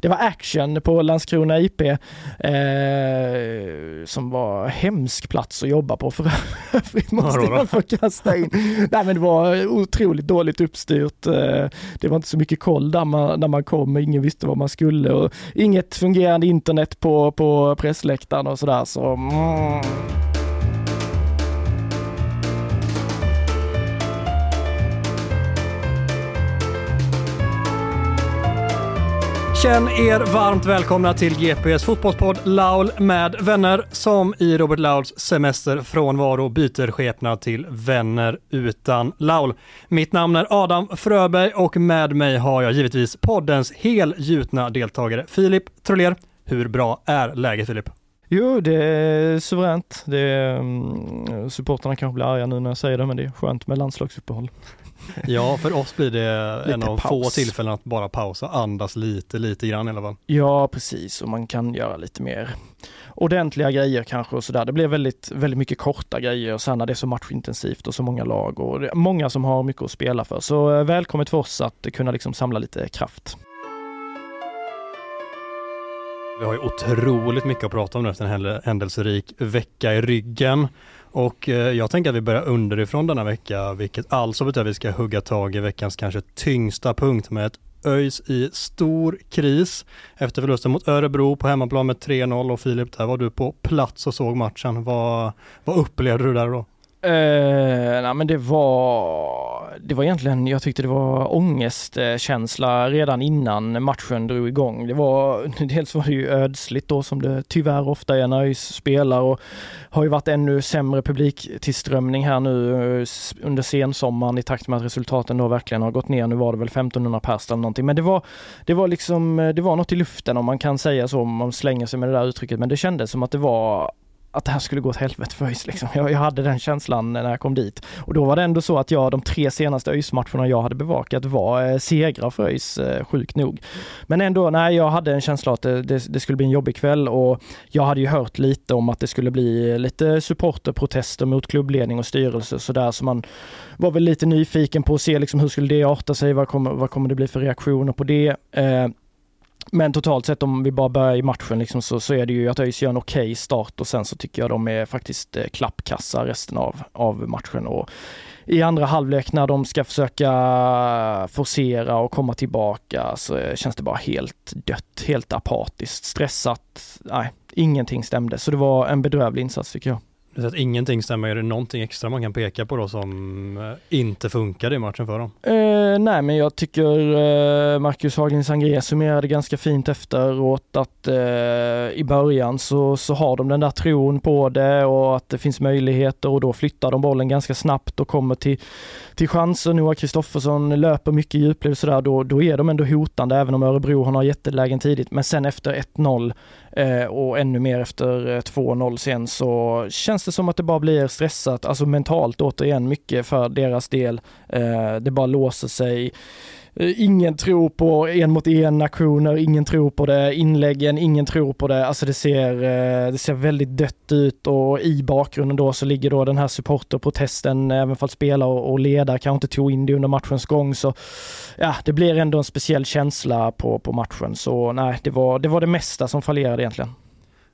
Det var action på Landskrona IP eh, som var hemsk plats att jobba på för övrigt måste jag få kasta in. Nej men det var otroligt dåligt uppstyrt. Eh, det var inte så mycket koll där man, när man kom, ingen visste vad man skulle och inget fungerande internet på, på pressläktaren och sådär så mm. Känn er varmt välkomna till GPs fotbollspodd Laul med vänner som i Robert Lauls semester frånvaro byter skepnad till vänner utan Laul. Mitt namn är Adam Fröberg och med mig har jag givetvis poddens helgjutna deltagare Filip Troller. Hur bra är läget Filip? Jo, det är suveränt. Det är, mm, supporterna kanske blir arga nu när jag säger det, men det är skönt med landslagsuppehåll. Ja, för oss blir det en av få paus. tillfällen att bara pausa, andas lite, lite grann i alla fall. Ja, precis. Och man kan göra lite mer ordentliga grejer kanske och sådär. Det blir väldigt, väldigt mycket korta grejer och sen när det är så matchintensivt och så många lag och många som har mycket att spela för. Så eh, välkommet för oss att kunna liksom samla lite kraft. Vi har ju otroligt mycket att prata om nu efter en händelserik vecka i ryggen. Och eh, jag tänker att vi börjar underifrån denna vecka, vilket alltså betyder att vi ska hugga tag i veckans kanske tyngsta punkt med ett ÖIS i stor kris efter förlusten mot Örebro på hemmaplan med 3-0 och Filip, där var du på plats och såg matchen. Vad, vad upplevde du där då? Uh, nej men det var, det var egentligen, jag tyckte det var ångestkänsla redan innan matchen drog igång. Det var, dels var det ju ödsligt då som det tyvärr ofta är när ÖIS spelar och har ju varit ännu sämre publiktillströmning här nu eh, under sensommaren i takt med att resultaten då verkligen har gått ner. Nu var det väl 1500 pers eller någonting, men det var, det var liksom, eh, det var något i luften om man kan säga så, om man slänger sig med det där uttrycket, men det kändes som att det var att det här skulle gå åt helvete för ÖIS liksom. Jag, jag hade den känslan när jag kom dit. Och då var det ändå så att jag, de tre senaste ÖIS-matcherna jag hade bevakat var eh, segrar för ÖIS, eh, sjukt nog. Men ändå, nej, jag hade en känsla att det, det, det skulle bli en jobbig kväll och jag hade ju hört lite om att det skulle bli lite supporterprotester mot klubbledning och styrelse och sådär, så man var väl lite nyfiken på att se liksom hur skulle det arta sig, vad kommer, vad kommer det bli för reaktioner på det? Eh, men totalt sett om vi bara börjar i matchen liksom, så, så är det ju att ÖIS gör en okej start och sen så tycker jag de är faktiskt eh, klappkassa resten av, av matchen. Och I andra halvlek när de ska försöka forcera och komma tillbaka så eh, känns det bara helt dött, helt apatiskt, stressat. Nej, ingenting stämde. Så det var en bedrövlig insats tycker jag. Du säger att ingenting stämmer, är det någonting extra man kan peka på då som eh, inte funkade i matchen för dem? Eh, nej, men jag tycker eh, Marcus Haglind Sangré summerade ganska fint efteråt att eh, i början så, så har de den där tron på det och att det finns möjligheter och då flyttar de bollen ganska snabbt och kommer till, till chanser. Noah Kristoffersson löper mycket djupled och sådär, då, då är de ändå hotande även om Örebro har några jättelägen tidigt. Men sen efter 1-0 Eh, och ännu mer efter eh, 2-0 sen så känns det som att det bara blir stressat, alltså mentalt återigen mycket för deras del. Eh, det bara låser sig Eh, ingen tror på en mot en aktioner, ingen tror på det, inläggen, ingen tror på det. Alltså det ser, eh, det ser väldigt dött ut och i bakgrunden då så ligger då den här supporterprotesten, även för att spela och ledare kanske inte tog in det under matchens gång. Så ja, det blir ändå en speciell känsla på, på matchen. Så nej, det var, det var det mesta som fallerade egentligen.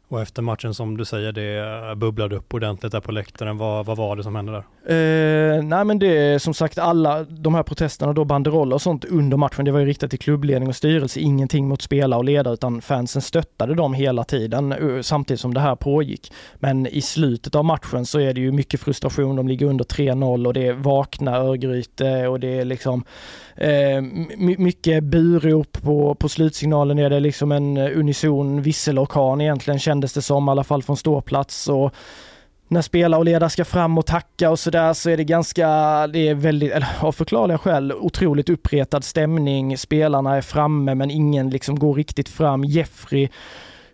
Och efter matchen som du säger, det eh, bubblade upp ordentligt där på läktaren. Vad, vad var det som hände där? Eh, nej men det är som sagt alla de här protesterna då, banderoller och sånt under matchen, det var ju riktat till klubbledning och styrelse, ingenting mot spelare och ledare utan fansen stöttade dem hela tiden eh, samtidigt som det här pågick. Men i slutet av matchen så är det ju mycket frustration, de ligger under 3-0 och det är vakna Örgryte och det är liksom eh, mycket burop på, på slutsignalen är det liksom en unison visselorkan egentligen kändes det som, i alla fall från ståplats. Och när spelare och ledare ska fram och tacka och sådär så är det ganska, det är väldigt, eller av förklarliga skäl, otroligt uppretad stämning. Spelarna är framme men ingen liksom går riktigt fram. Jeffrey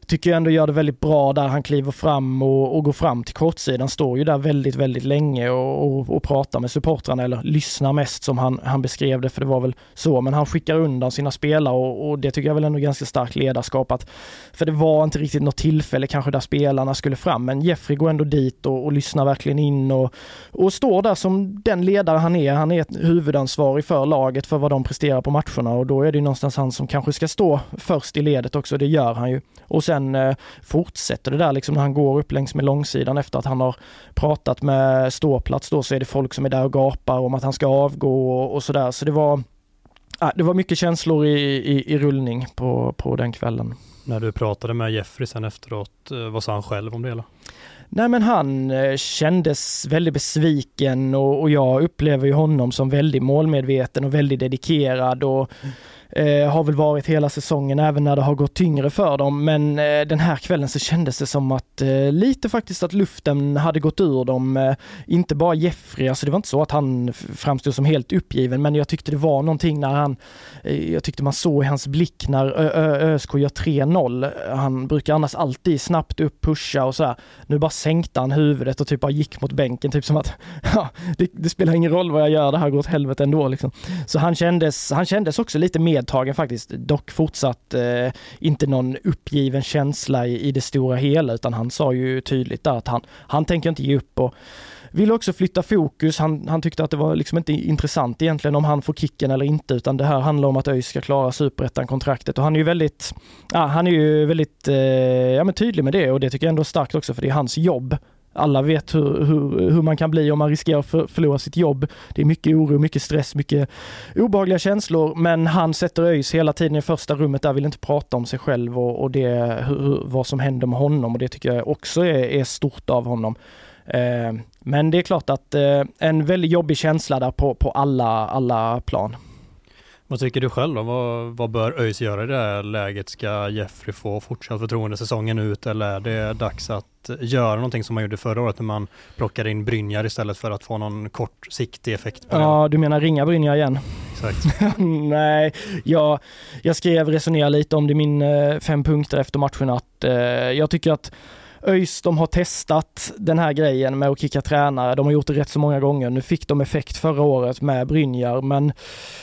tycker jag ändå gör det väldigt bra där han kliver fram och, och går fram till kortsidan, står ju där väldigt, väldigt länge och, och, och, pratar med supportrarna eller lyssnar mest som han, han beskrev det, för det var väl så, men han skickar undan sina spelare och, och det tycker jag väl ändå ganska starkt ledarskap att, för det var inte riktigt något tillfälle kanske där spelarna skulle fram, men Jeffrey går ändå dit och, och lyssnar verkligen in och, och står där som den ledare han är. Han är huvudansvarig för laget, för vad de presterar på matcherna och då är det någonstans han som kanske ska stå först i ledet också, det gör han ju. Och sen eh, fortsätter det där liksom när han går upp längs med långsidan efter att han har pratat med ståplats då så är det folk som är där och gapar om att han ska avgå och, och sådär. Så det var, äh, det var mycket känslor i, i, i rullning på, på den kvällen. När du pratade med Jeffrey sen efteråt, eh, vad sa han själv om det hela? Nej men han eh, kändes väldigt besviken och, och, jag upplever ju honom som väldigt målmedveten och väldigt dedikerad och mm Eh, har väl varit hela säsongen även när det har gått tyngre för dem. Men eh, den här kvällen så kändes det som att eh, lite faktiskt att luften hade gått ur dem. Eh, inte bara Jeffrey, alltså det var inte så att han framstod som helt uppgiven men jag tyckte det var någonting när han, eh, jag tyckte man såg i hans blick när ÖSK gör 3-0. Han brukar annars alltid snabbt upp, pusha och så här. Nu bara sänkte han huvudet och typ bara gick mot bänken, typ som att ja, det, det spelar ingen roll vad jag gör, det här går åt helvete ändå liksom. Så han kändes, han kändes också lite med medtagen faktiskt. Dock fortsatt eh, inte någon uppgiven känsla i, i det stora hela utan han sa ju tydligt där att han, han tänker inte ge upp och ville också flytta fokus. Han, han tyckte att det var liksom inte intressant egentligen om han får kicken eller inte, utan det här handlar om att ÖIS ska klara superettan-kontraktet och han är ju väldigt, ja, han är ju väldigt eh, ja, men tydlig med det och det tycker jag ändå är starkt också för det är hans jobb alla vet hur, hur, hur man kan bli om man riskerar att förlora sitt jobb. Det är mycket oro, mycket stress, mycket obehagliga känslor, men han sätter ÖIS hela tiden i första rummet där, vill inte prata om sig själv och, och det, hur, vad som händer med honom och det tycker jag också är, är stort av honom. Eh, men det är klart att eh, en väldigt jobbig känsla där på, på alla, alla plan. Vad tycker du själv då? Vad, vad bör ÖIS göra i det här läget? Ska Jeffrey få fortsatt förtroende säsongen ut eller är det dags att göra någonting som man gjorde förra året när man plockade in Brynjar istället för att få någon kortsiktig effekt? På ja, du menar ringa Brynjar igen? Exakt. Nej, jag, jag skrev, resonera lite om det i min eh, fem punkter efter matchen att eh, jag tycker att ÖIS, de har testat den här grejen med att kicka tränare. De har gjort det rätt så många gånger. Nu fick de effekt förra året med Brynjar, men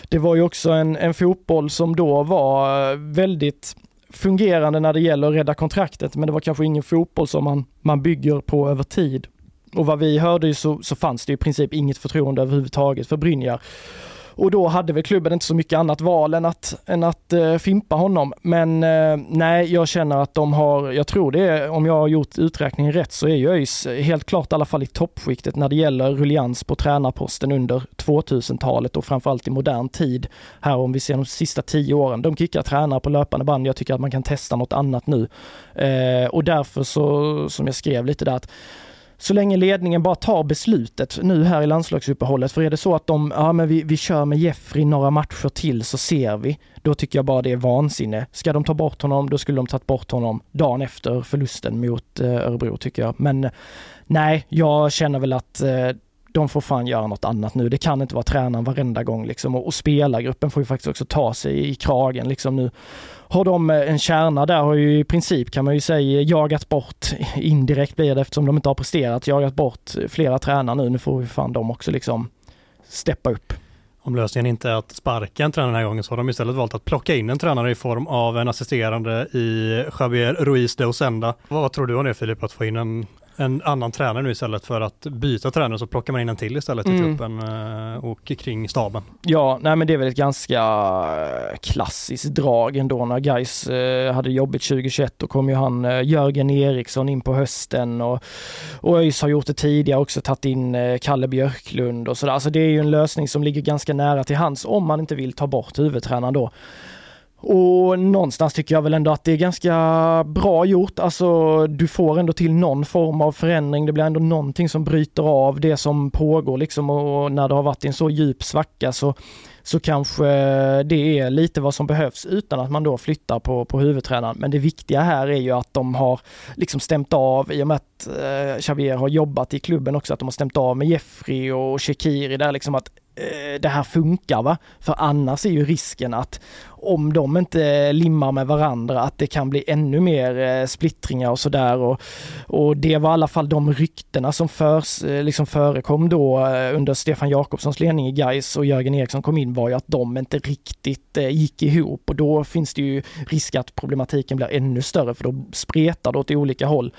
det var ju också en, en fotboll som då var väldigt fungerande när det gäller att rädda kontraktet, men det var kanske ingen fotboll som man, man bygger på över tid. Och vad vi hörde så, så fanns det i princip inget förtroende överhuvudtaget för Brynjar. Och då hade väl klubben inte så mycket annat val än att, än att eh, fimpa honom. Men eh, nej, jag känner att de har, jag tror det är, om jag har gjort uträkningen rätt, så är ju ÖIS helt klart i alla fall i toppskiktet när det gäller ruljans på tränarposten under 2000-talet och framförallt i modern tid. Här om vi ser de sista tio åren, de kickar tränare på löpande band. Jag tycker att man kan testa något annat nu. Eh, och därför så, som jag skrev lite där, att så länge ledningen bara tar beslutet nu här i landslagsuppehållet. För är det så att de, ja men vi, vi kör med Jeffrey några matcher till så ser vi. Då tycker jag bara det är vansinne. Ska de ta bort honom, då skulle de tagit bort honom dagen efter förlusten mot eh, Örebro tycker jag. Men eh, nej, jag känner väl att eh, de får fan göra något annat nu. Det kan inte vara tränaren varenda gång liksom. Och, och spelargruppen får ju faktiskt också ta sig i kragen liksom nu. Har de eh, en kärna där har ju i princip kan man ju säga jagat bort, indirekt blir det eftersom de inte har presterat, jagat bort flera tränare nu. Nu får vi fan de också liksom steppa upp. Om lösningen inte är att sparka en tränare den här gången så har de istället valt att plocka in en tränare i form av en assisterande i Javier Ruiz de Osenda. Vad tror du om det Filip, att få in en en annan tränare nu istället för att byta tränare så plockar man in en till istället i mm. truppen eh, och kring staben. Ja, nej men det är väl ett ganska eh, klassiskt drag ändå när Gais eh, hade jobbigt 2021 då kom ju han Jörgen Eriksson in på hösten och, och ÖIS har gjort det tidigare också tagit in Kalle Björklund och sådär. Alltså det är ju en lösning som ligger ganska nära till hands om man inte vill ta bort huvudtränaren då. Och någonstans tycker jag väl ändå att det är ganska bra gjort. Alltså du får ändå till någon form av förändring. Det blir ändå någonting som bryter av det som pågår liksom och när det har varit en så djup svacka så, så kanske det är lite vad som behövs utan att man då flyttar på, på huvudtränaren. Men det viktiga här är ju att de har liksom stämt av i och med att eh, Xavier har jobbat i klubben också, att de har stämt av med Jeffrey och Shekiri där liksom att Eh, det här funkar va. För annars är ju risken att om de inte limmar med varandra att det kan bli ännu mer eh, splittringar och sådär och, och det var i alla fall de ryktena som förs, eh, liksom förekom då under Stefan Jakobssons ledning i Gais och Jörgen Eriksson kom in var ju att de inte riktigt gick ihop och då finns det ju risk att problematiken blir ännu större för då spretar det åt olika håll.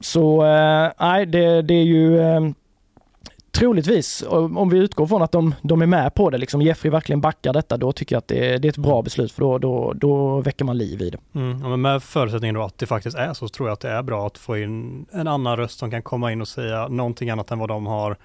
Så nej, det, det är ju troligtvis, om vi utgår från att de, de är med på det, liksom Jeffrey verkligen backar detta, då tycker jag att det, det är ett bra beslut för då, då, då väcker man liv i det. Mm, men med förutsättningen då att det faktiskt är så, så tror jag att det är bra att få in en annan röst som kan komma in och säga någonting annat än vad de har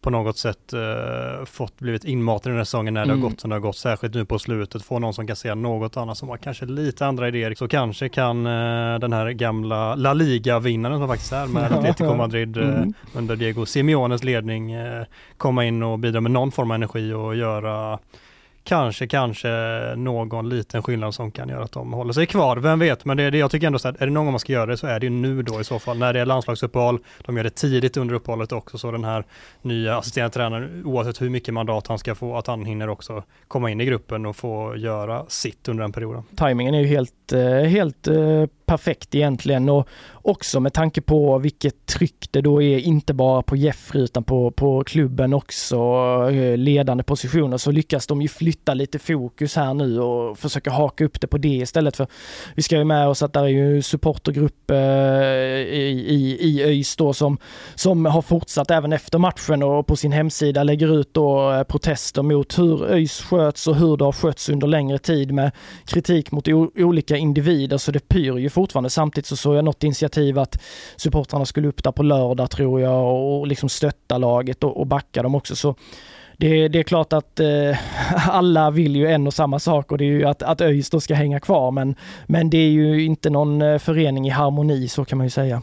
på något sätt uh, fått blivit inmatad i den här säsongen när det mm. har gått som det har gått, särskilt nu på slutet, få någon som kan säga något annat som har kanske lite andra idéer. Så kanske kan uh, den här gamla La Liga-vinnaren som faktiskt är med Atletico Madrid uh, mm. under Diego Simeones ledning komma in och bidra med någon form av energi och göra kanske, kanske någon liten skillnad som kan göra att de håller sig kvar. Vem vet, men det är det jag tycker ändå så att är det någon gång man ska göra det så är det ju nu då i så fall när det är landslagsuppehåll. De gör det tidigt under uppehållet också så den här nya assisterande tränaren oavsett hur mycket mandat han ska få att han hinner också komma in i gruppen och få göra sitt under den perioden. Timingen är ju helt, eh, helt eh, perfekt egentligen. Och också med tanke på vilket tryck det då är, inte bara på Jeffrey utan på, på klubben också, eh, ledande positioner, så lyckas de ju flytta lite fokus här nu och försöka haka upp det på det istället. För vi ska ju med oss att det är ju supportergrupp eh, i, i, i ÖIS då som, som har fortsatt även efter matchen och på sin hemsida lägger ut då eh, protester mot hur ÖIS sköts och hur det har skötts under längre tid med kritik mot olika individer. Så det pyr ju fortfarande. Samtidigt så såg jag något initiativ att supportrarna skulle upp där på lördag tror jag och liksom stötta laget och, och backa dem också. Så det, det är klart att eh, alla vill ju en och samma sak och det är ju att, att ÖIS då ska hänga kvar men, men det är ju inte någon eh, förening i harmoni så kan man ju säga.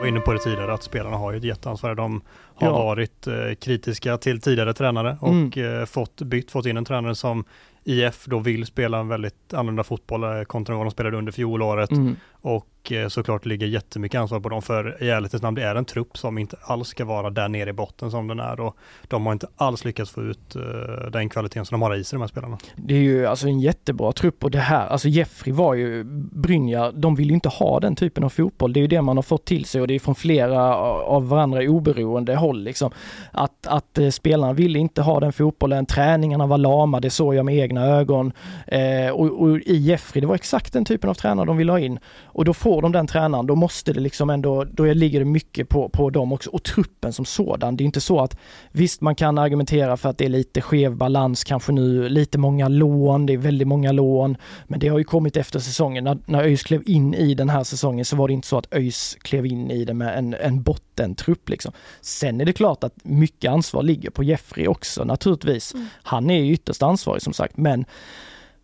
var inne på det tidigare att spelarna har ju ett jätteansvar. De har ja. varit eh, kritiska till tidigare tränare och mm. eh, fått bytt, fått in en tränare som IF då vill spela en väldigt annorlunda fotboll eh, kontra vad de spelade under fjolåret. Mm. Och eh, såklart ligger jättemycket ansvar på dem för i ärlighetens namn det är en trupp som inte alls ska vara där nere i botten som den är och de har inte alls lyckats få ut eh, den kvaliteten som de har i sig de här spelarna. Det är ju alltså en jättebra trupp och det här, alltså Jeffrey var ju, Brynja, de vill ju inte ha den typen av fotboll. Det är ju det man har fått till sig och det är från flera av varandra oberoende håll liksom. Att, att eh, spelarna ville inte ha den fotbollen, träningarna var lama, det såg jag med egna ögon. Eh, och, och i Jeffrey, det var exakt den typen av tränare de ville ha in. Och då får de den tränaren, då måste det liksom ändå, då ligger det mycket på, på dem också. Och truppen som sådan. Det är inte så att, visst man kan argumentera för att det är lite skev balans kanske nu, lite många lån, det är väldigt många lån. Men det har ju kommit efter säsongen. När, när ÖIS klev in i den här säsongen så var det inte så att ÖIS klev in i det med en, en bottentrupp liksom. Sen är det klart att mycket ansvar ligger på Jeffrey också naturligtvis. Mm. Han är ju ytterst ansvarig som sagt, men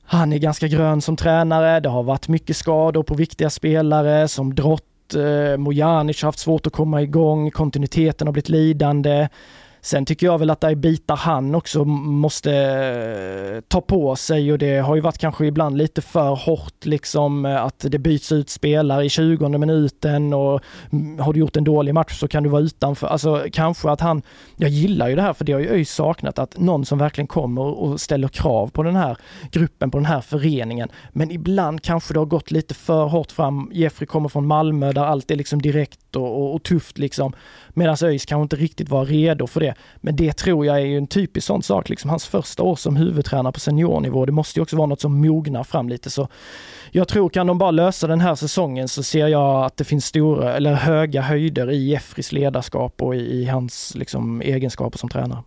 han är ganska grön som tränare. Det har varit mycket skador på viktiga spelare som Drott, eh, Mojanic har haft svårt att komma igång. Kontinuiteten har blivit lidande. Sen tycker jag väl att det är bitar han också måste eh, ta på sig och det har ju varit kanske ibland lite för hårt liksom eh, att det byts ut spelare i 20 minuten och har du gjort en dålig match så kan du vara utanför. Alltså kanske att han, jag gillar ju det här för det har ju ÖIS saknat, att någon som verkligen kommer och ställer krav på den här gruppen, på den här föreningen. Men ibland kanske det har gått lite för hårt fram. Jeffrey kommer från Malmö där allt är liksom direkt och, och, och tufft liksom. Medan ÖIS kanske inte riktigt var redo för det. Men det tror jag är ju en typisk sån sak, liksom hans första år som huvudtränare på seniornivå. Det måste ju också vara något som mognar fram lite så jag tror kan de bara lösa den här säsongen så ser jag att det finns stora eller höga höjder i Jeffries ledarskap och i, i hans liksom, egenskaper som tränare.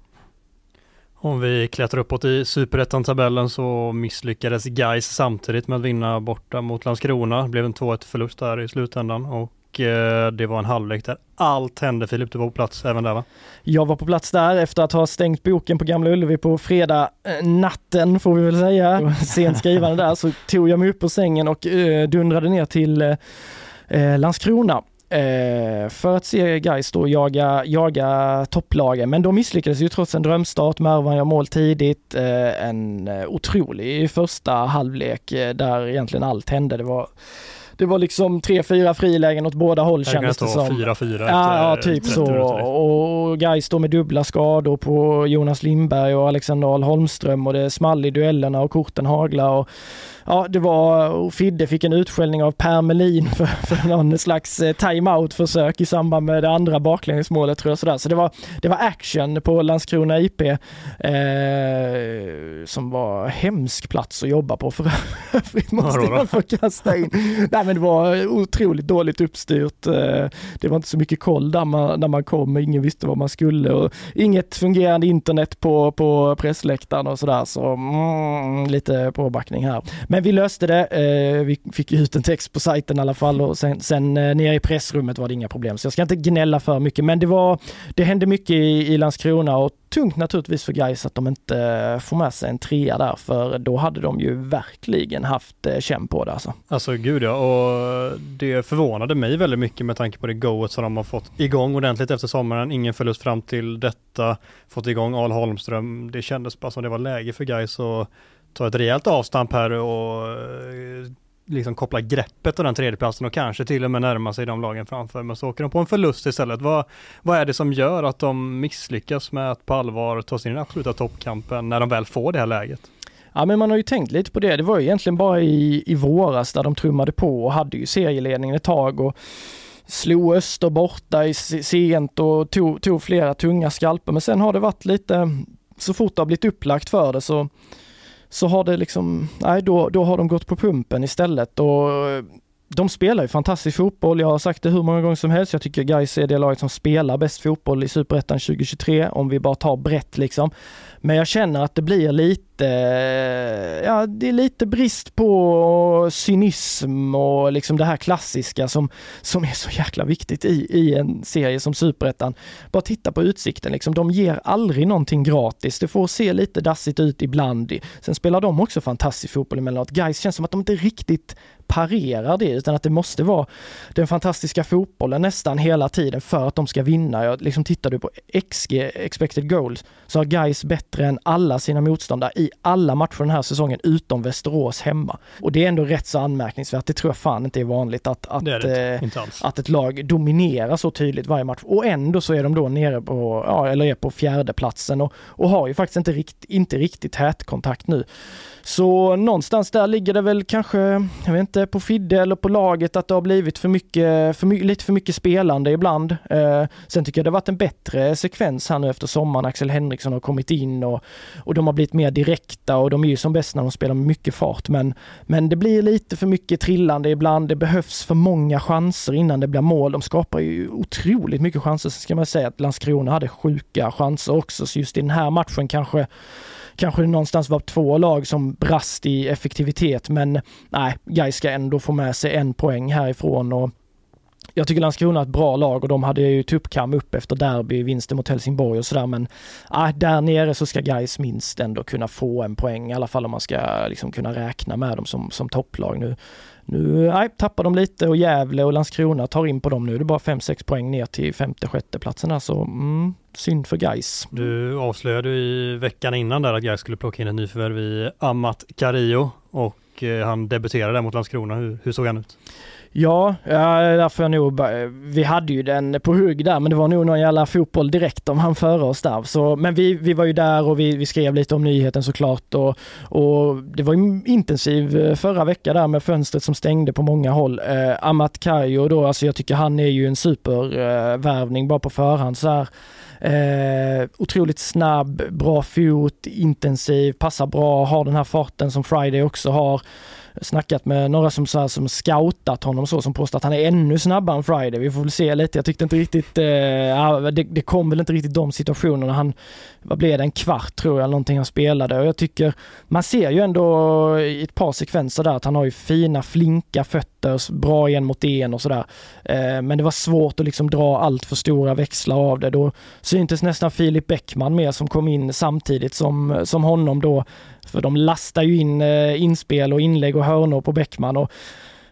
Om vi klättrar uppåt i superettan-tabellen så misslyckades Gais samtidigt med att vinna borta mot Landskrona. Det blev en 2-1 förlust där i slutändan och det var en halvlek där allt hände. Filip, du var på plats även där va? Jag var på plats där efter att ha stängt boken på Gamla Ullevi på fredag eh, natten får vi väl säga. Sent skrivande där så tog jag mig upp på sängen och eh, dundrade ner till Landskrona Eh, för att se Gais då jaga, jaga topplagen. Men de misslyckades ju trots en drömstart. Mervan gör mål tidigt. Eh, en eh, otrolig första halvlek eh, där egentligen allt hände. Det var det var liksom tre, fyra frilägen åt båda håll kändes det som. Fyra, fyra ja, ja, typ så. Och Gais står med dubbla skador på Jonas Lindberg och Alexander Ahl Holmström och det small i duellerna och korten hagla och ja, det var, Fidde fick en utskällning av Per Melin för, för någon slags eh, timeout-försök i samband med det andra baklängesmålet tror jag sådär. Så det var, det var action på Landskrona IP eh, som var hemsk plats att jobba på för övrigt måste jag få kasta in. Nej men det var otroligt dåligt uppstyrt. Eh, det var inte så mycket koll där man, när man kom, ingen visste vad man skulle och inget fungerande internet på, på pressläktaren och sådär så mm, lite påbackning här. Men men vi löste det. Eh, vi fick ut en text på sajten i alla fall och sen, sen eh, nere i pressrummet var det inga problem. Så jag ska inte gnälla för mycket, men det var, det hände mycket i, i Landskrona och tungt naturligtvis för Gais att de inte eh, får med sig en trea där, för då hade de ju verkligen haft eh, känn på det alltså. Alltså gud ja, och det förvånade mig väldigt mycket med tanke på det goet som de har fått igång ordentligt efter sommaren. Ingen förlust fram till detta, fått igång Al Holmström. Det kändes bara som det var läge för Gais och ta ett rejält avstamp här och eh, liksom koppla greppet av den tredjeplatsen och kanske till och med närma sig de lagen framför. Men så åker de på en förlust istället. Vad, vad är det som gör att de misslyckas med att på allvar ta sig in i den absoluta toppkampen när de väl får det här läget? Ja men man har ju tänkt lite på det. Det var ju egentligen bara i, i våras där de trummade på och hade ju serieledningen ett tag och slog Öster borta i sent och tog, tog flera tunga skalper. Men sen har det varit lite, så fort det har blivit upplagt för det så så har det liksom, nej då, då har de gått på pumpen istället och eh, de spelar ju fantastisk fotboll. Jag har sagt det hur många gånger som helst. Jag tycker Gais är det laget som spelar bäst fotboll i Superettan 2023 om vi bara tar brett liksom. Men jag känner att det blir lite, ja det är lite brist på cynism och liksom det här klassiska som, som är så jäkla viktigt i, i en serie som Superettan. Bara titta på utsikten liksom, de ger aldrig någonting gratis. Det får se lite dassigt ut ibland. Sen spelar de också fantastisk fotboll emellanåt. Guys känns som att de inte riktigt parerar det utan att det måste vara den fantastiska fotbollen nästan hela tiden för att de ska vinna. Jag, liksom tittar du på XG, expected goals, så har Guys bättre än alla sina motståndare i alla matcher den här säsongen utom Västerås hemma. Och det är ändå rätt så anmärkningsvärt. Det tror jag fan inte är vanligt att, att, det eh, att ett lag dominerar så tydligt varje match. Och ändå så är de då nere på, ja, eller är på fjärdeplatsen och, och har ju faktiskt inte, rikt, inte riktigt tätkontakt nu. Så någonstans där ligger det väl kanske, jag vet inte, på Fidde eller på laget att det har blivit för mycket, för my lite för mycket spelande ibland. Eh, sen tycker jag det har varit en bättre sekvens här nu efter sommaren. Axel Henriksson har kommit in och, och de har blivit mer direkta och de är ju som bäst när de spelar med mycket fart. Men, men det blir lite för mycket trillande ibland. Det behövs för många chanser innan det blir mål. De skapar ju otroligt mycket chanser. Sen ska man säga att Landskrona hade sjuka chanser också, så just i den här matchen kanske kanske det någonstans var två lag som brast i effektivitet, men nej, Gais ska ändå få med sig en poäng härifrån och jag tycker Landskrona är ett bra lag och de hade ju tuppkam upp efter derby, vinsten mot Helsingborg och sådär men äh, där nere så ska Gais minst ändå kunna få en poäng i alla fall om man ska liksom kunna räkna med dem som, som topplag. Nu, nu nej, tappar de lite och Gävle och Landskrona tar in på dem nu. Det är bara 5-6 poäng ner till femte, sjätte platsen här så mm, synd för Gais. Du avslöjade i veckan innan där att Gais skulle plocka in ett nyförvärv i Amat Carillo och eh, han debuterade där mot Landskrona. Hur, hur såg han ut? Ja, därför jag nog, vi hade ju den på hugg där, men det var nog någon jävla fotboll direkt om han före oss där. Så, men vi, vi var ju där och vi, vi skrev lite om nyheten såklart och, och det var ju intensiv eh, förra veckan där med fönstret som stängde på många håll. Eh, Amat Kayo då, alltså jag tycker han är ju en supervärvning eh, bara på förhand så här. Eh, otroligt snabb, bra fot, intensiv, passar bra, har den här farten som Friday också har snackat med några som, så här, som scoutat honom så, som påstår att han är ännu snabbare än Friday. Vi får väl se lite. Jag tyckte inte riktigt, eh, det, det, kom väl inte riktigt de situationerna. Han, vad blev det, en kvart tror jag, någonting han spelade och jag tycker, man ser ju ändå i ett par sekvenser där att han har ju fina, flinka fötter, bra en mot en och sådär. Eh, men det var svårt att liksom dra allt för stora växlar av det. Då syntes nästan Filip Bäckman med som kom in samtidigt som, som honom då för de lastar ju in eh, inspel och inlägg och hörnor på Bäckman och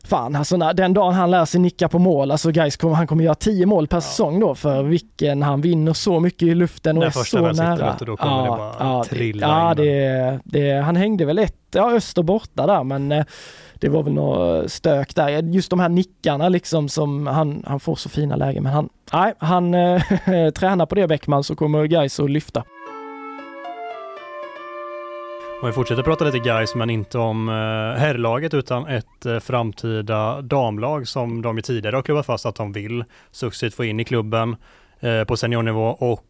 fan alltså när, den dagen han lär sig nicka på mål, alltså guys kommer, han kommer göra 10 mål per ja. säsong då för vilken han vinner så mycket i luften och är så nära. Sitter, då kommer ja, det bara ja, trilla Ja, det, det, han hängde väl ett, ja Öster borta där men eh, det var väl något stök där. Just de här nickarna liksom som han, han får så fina lägen men han, nej, han äh, tränar på det Bäckman så kommer guys att lyfta. Om vi fortsätter prata lite guys men inte om eh, herrlaget utan ett eh, framtida damlag som de ju tidigare har klubbat fast att de vill successivt få in i klubben eh, på seniornivå och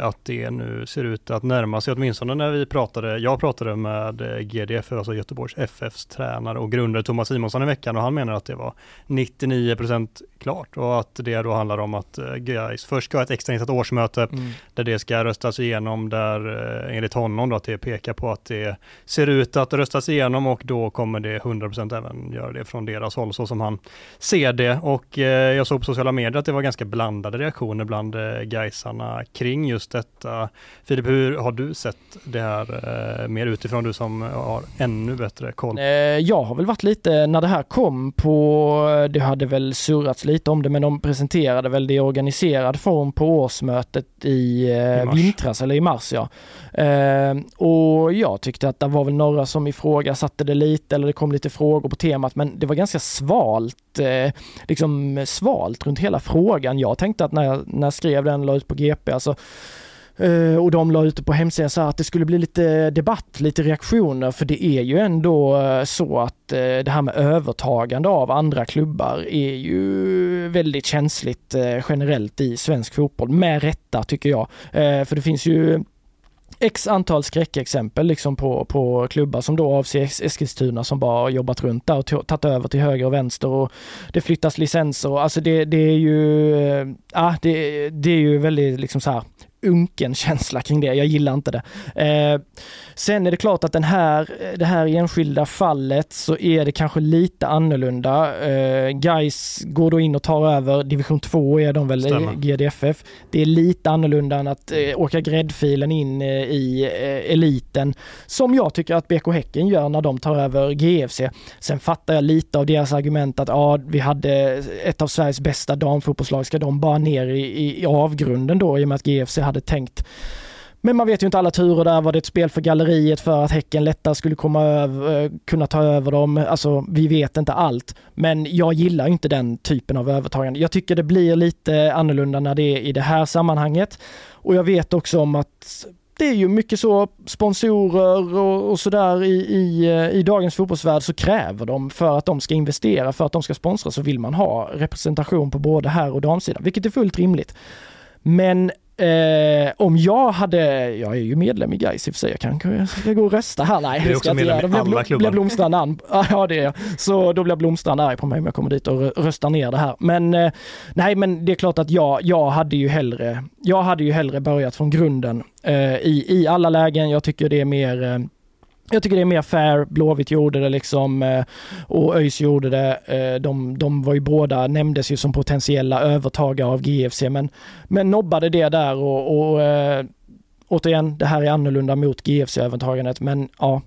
att det nu ser ut att närma sig, åtminstone när vi pratade, jag pratade med eh, GDF, alltså Göteborgs FFs tränare och grundare Thomas Simonsson i veckan och han menar att det var 99% klart och att det då handlar om att eh, Gais först ska ha ett extrainsatt årsmöte mm. där det ska röstas igenom där enligt honom då att det pekar på att det ser ut att röstas igenom och då kommer det 100% även göra det från deras håll så som han ser det och jag såg på sociala medier att det var ganska blandade reaktioner bland Gaisarna kring kring just detta. Filip, hur har du sett det här eh, mer utifrån, du som har ännu bättre koll? Eh, jag har väl varit lite, när det här kom på, det hade väl surrats lite om det, men de presenterade väl det i organiserad form på årsmötet i, eh, I vintras, eller i mars ja. Eh, och jag tyckte att det var väl några som ifrågasatte det lite, eller det kom lite frågor på temat, men det var ganska svalt, eh, liksom svalt runt hela frågan. Jag tänkte att när jag, när jag skrev den, la ut på GP, alltså eh, och de la ute på hemsidan så att det skulle bli lite debatt, lite reaktioner, för det är ju ändå eh, så att eh, det här med övertagande av andra klubbar är ju väldigt känsligt generellt i svensk fotboll, med rätta tycker jag. för det finns ju x antal skräckexempel liksom på, på klubbar som då avser Eskilstuna som bara jobbat runt där och tagit över till höger och vänster och det flyttas licenser. och Alltså det, det är ju, ja, det, det är ju väldigt liksom så här unken känsla kring det. Jag gillar inte det. Eh, sen är det klart att den här, det här enskilda fallet så är det kanske lite annorlunda. Eh, Guys går då in och tar över, division 2 är de väl Stämmer. i GDFF. Det är lite annorlunda än att eh, åka gräddfilen in eh, i eh, eliten som jag tycker att BK Häcken gör när de tar över GFC. Sen fattar jag lite av deras argument att ja, vi hade ett av Sveriges bästa damfotbollslag, ska de bara ner i, i avgrunden då i och med att GFC hade tänkt. Men man vet ju inte alla turer där. Var det ett spel för galleriet för att Häcken lättare skulle komma över, eh, kunna ta över dem? Alltså, vi vet inte allt. Men jag gillar inte den typen av övertagande. Jag tycker det blir lite annorlunda när det är i det här sammanhanget. Och jag vet också om att det är ju mycket så sponsorer och, och sådär i, i, eh, i dagens fotbollsvärld så kräver de för att de ska investera, för att de ska sponsra så vill man ha representation på både här och damsidan, vilket är fullt rimligt. Men Eh, om jag hade, jag är ju medlem i Gais i och för sig, jag kanske ska gå och rösta här. Nej, du är också medlem i alla klubbar. Blir Blomstrand an, ja det är jag. Så då blir Blomstrand arg på mig om jag kommer dit och röstar ner det här. Men eh, nej, men det är klart att jag, jag hade ju hellre, jag hade ju hellre börjat från grunden eh, i, i alla lägen. Jag tycker det är mer eh, jag tycker det är mer fair. Blåvitt gjorde det liksom eh, och ÖIS gjorde det. Eh, de, de var ju båda, nämndes ju som potentiella övertagare av GFC men, men nobbade det där och, och eh, återigen, det här är annorlunda mot GFC-övertagandet men ja,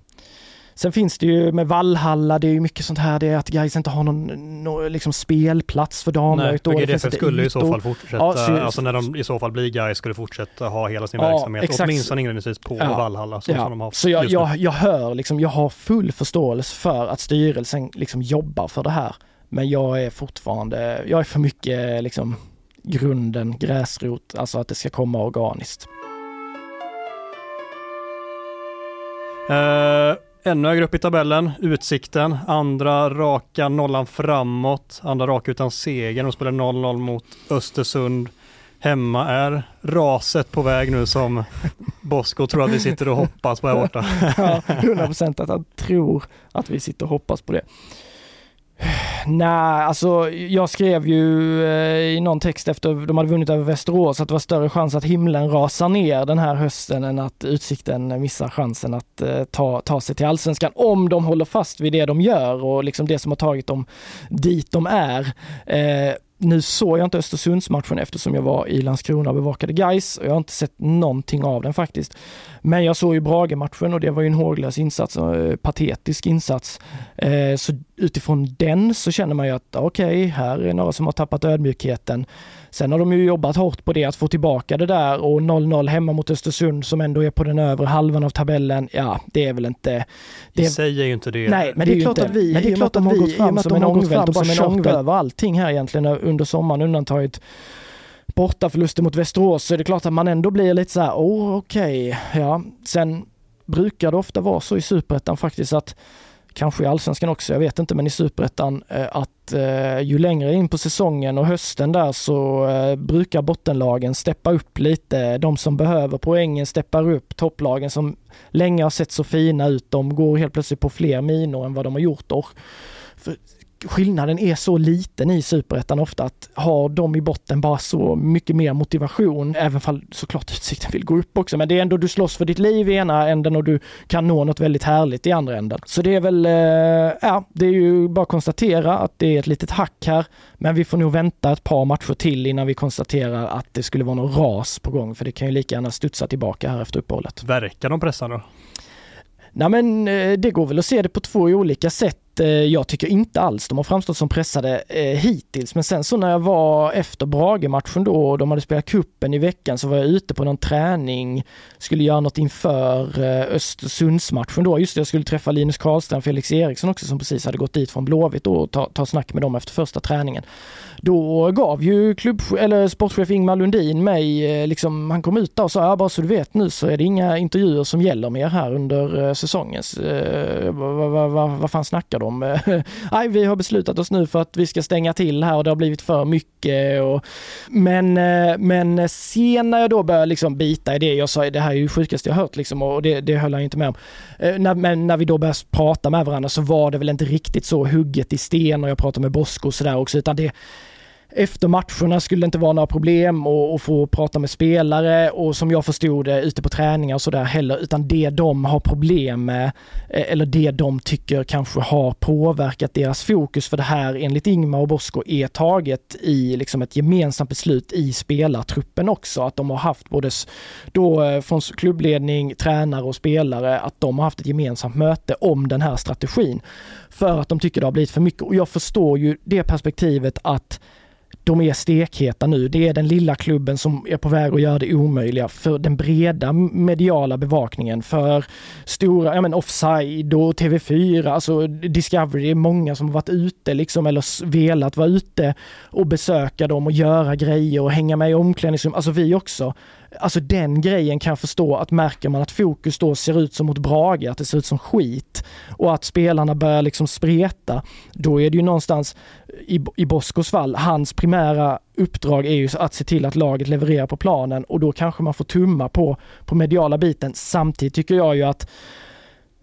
Sen finns det ju med Vallhalla, det är ju mycket sånt här, det är att guys inte har någon, någon liksom spelplats för damlaget. Nej, GDF skulle i så fall fortsätta, ja, så, alltså när de i så fall blir guys skulle fortsätta ha hela sin ja, verksamhet, exakt. åtminstone inledningsvis på ja, Vallhalla. Så, ja. som de har så jag, jag, jag hör liksom, jag har full förståelse för att styrelsen liksom jobbar för det här. Men jag är fortfarande, jag är för mycket liksom grunden, gräsrot, alltså att det ska komma organiskt. Uh, ännu högre upp i tabellen, Utsikten, andra raka nollan framåt, andra raka utan seger. De spelar 0-0 mot Östersund. Hemma är raset på väg nu som Bosko tror att vi sitter och hoppas på här borta. ja, 100 procent att han tror att vi sitter och hoppas på det. Nej, alltså jag skrev ju eh, i någon text efter de hade vunnit över Västerås att det var större chans att himlen rasar ner den här hösten än att Utsikten missar chansen att eh, ta, ta sig till allsvenskan om de håller fast vid det de gör och liksom det som har tagit dem dit de är. Eh, nu såg jag inte Östersundsmatchen eftersom jag var i Landskrona och bevakade Gais och jag har inte sett någonting av den faktiskt. Men jag såg ju Brage-matchen och det var ju en håglös insats, en patetisk insats. Eh, så utifrån den så känner man ju att okej, okay, här är några som har tappat ödmjukheten. Sen har de ju jobbat hårt på det, att få tillbaka det där och 0-0 hemma mot Östersund som ändå är på den övre halvan av tabellen. Ja, det är väl inte... Det säger ju inte det. Nej, men det är, ju inte... Vi, men det är klart att de har gått fram som en ångvält och bara kört över allting här egentligen under sommaren undantaget bortaförluster mot Västerås så är det klart att man ändå blir lite så här, oh, okej, okay. ja. Sen brukar det ofta vara så i superettan faktiskt att kanske i allsvenskan också, jag vet inte, men i superettan eh, att eh, ju längre in på säsongen och hösten där så eh, brukar bottenlagen steppa upp lite. De som behöver poängen steppar upp. Topplagen som länge har sett så fina ut, de går helt plötsligt på fler minor än vad de har gjort. Och för skillnaden är så liten i superettan ofta att har de i botten bara så mycket mer motivation, även fall såklart Utsikten vill gå upp också, men det är ändå du slåss för ditt liv i ena änden och du kan nå något väldigt härligt i andra änden. Så det är väl, eh, ja, det är ju bara att konstatera att det är ett litet hack här, men vi får nog vänta ett par matcher till innan vi konstaterar att det skulle vara någon ras på gång, för det kan ju lika gärna studsa tillbaka här efter uppehållet. Verkar de pressa då? Nej men eh, det går väl att se det på två olika sätt. Eh, jag tycker inte alls de har framstått som pressade eh, hittills. Men sen så när jag var efter Brage-matchen då och de hade spelat kuppen i veckan så var jag ute på någon träning, skulle göra något inför eh, Östersundsmatchen då. Just det, jag skulle träffa Linus Karlström och Felix Eriksson också som precis hade gått dit från Blåvitt och ta, ta snack med dem efter första träningen. Då gav ju klubb, eller sportchef Ingmar Lundin mig, eh, liksom, han kom ut där och sa, ja bara så du vet nu så är det inga intervjuer som gäller mer här under eh, säsongens. Eh, vad, va, va, va, fan snackar de? Nej, vi har beslutat oss nu för att vi ska stänga till här och det har blivit för mycket. Och, men, eh, men sen när jag då började liksom bita i det, jag sa det här är ju sjukaste jag hört liksom och det, det höll han inte med om. Eh, när, men när vi då började prata med varandra så var det väl inte riktigt så hugget i sten och jag pratade med Bosko och sådär också utan det efter matcherna skulle det inte vara några problem att få prata med spelare och som jag förstod det ute på träningar och sådär heller, utan det de har problem med eh, eller det de tycker kanske har påverkat deras fokus för det här enligt Ingmar och Bosko är taget i liksom ett gemensamt beslut i spelartruppen också. Att de har haft både då eh, från klubbledning, tränare och spelare att de har haft ett gemensamt möte om den här strategin. För att de tycker det har blivit för mycket och jag förstår ju det perspektivet att de är stekheta nu. Det är den lilla klubben som är på väg att göra det omöjliga för den breda mediala bevakningen, för stora, ja men Offside och TV4, alltså Discovery, det är många som har varit ute liksom eller velat vara ute och besöka dem och göra grejer och hänga med i omklädningsrum, alltså vi också. Alltså den grejen kan jag förstå att märker man att fokus då ser ut som mot Brage, att det ser ut som skit och att spelarna börjar liksom spreta, då är det ju någonstans i, i Boskos fall, hans primära uppdrag är ju att se till att laget levererar på planen och då kanske man får tumma på, på mediala biten. Samtidigt tycker jag ju att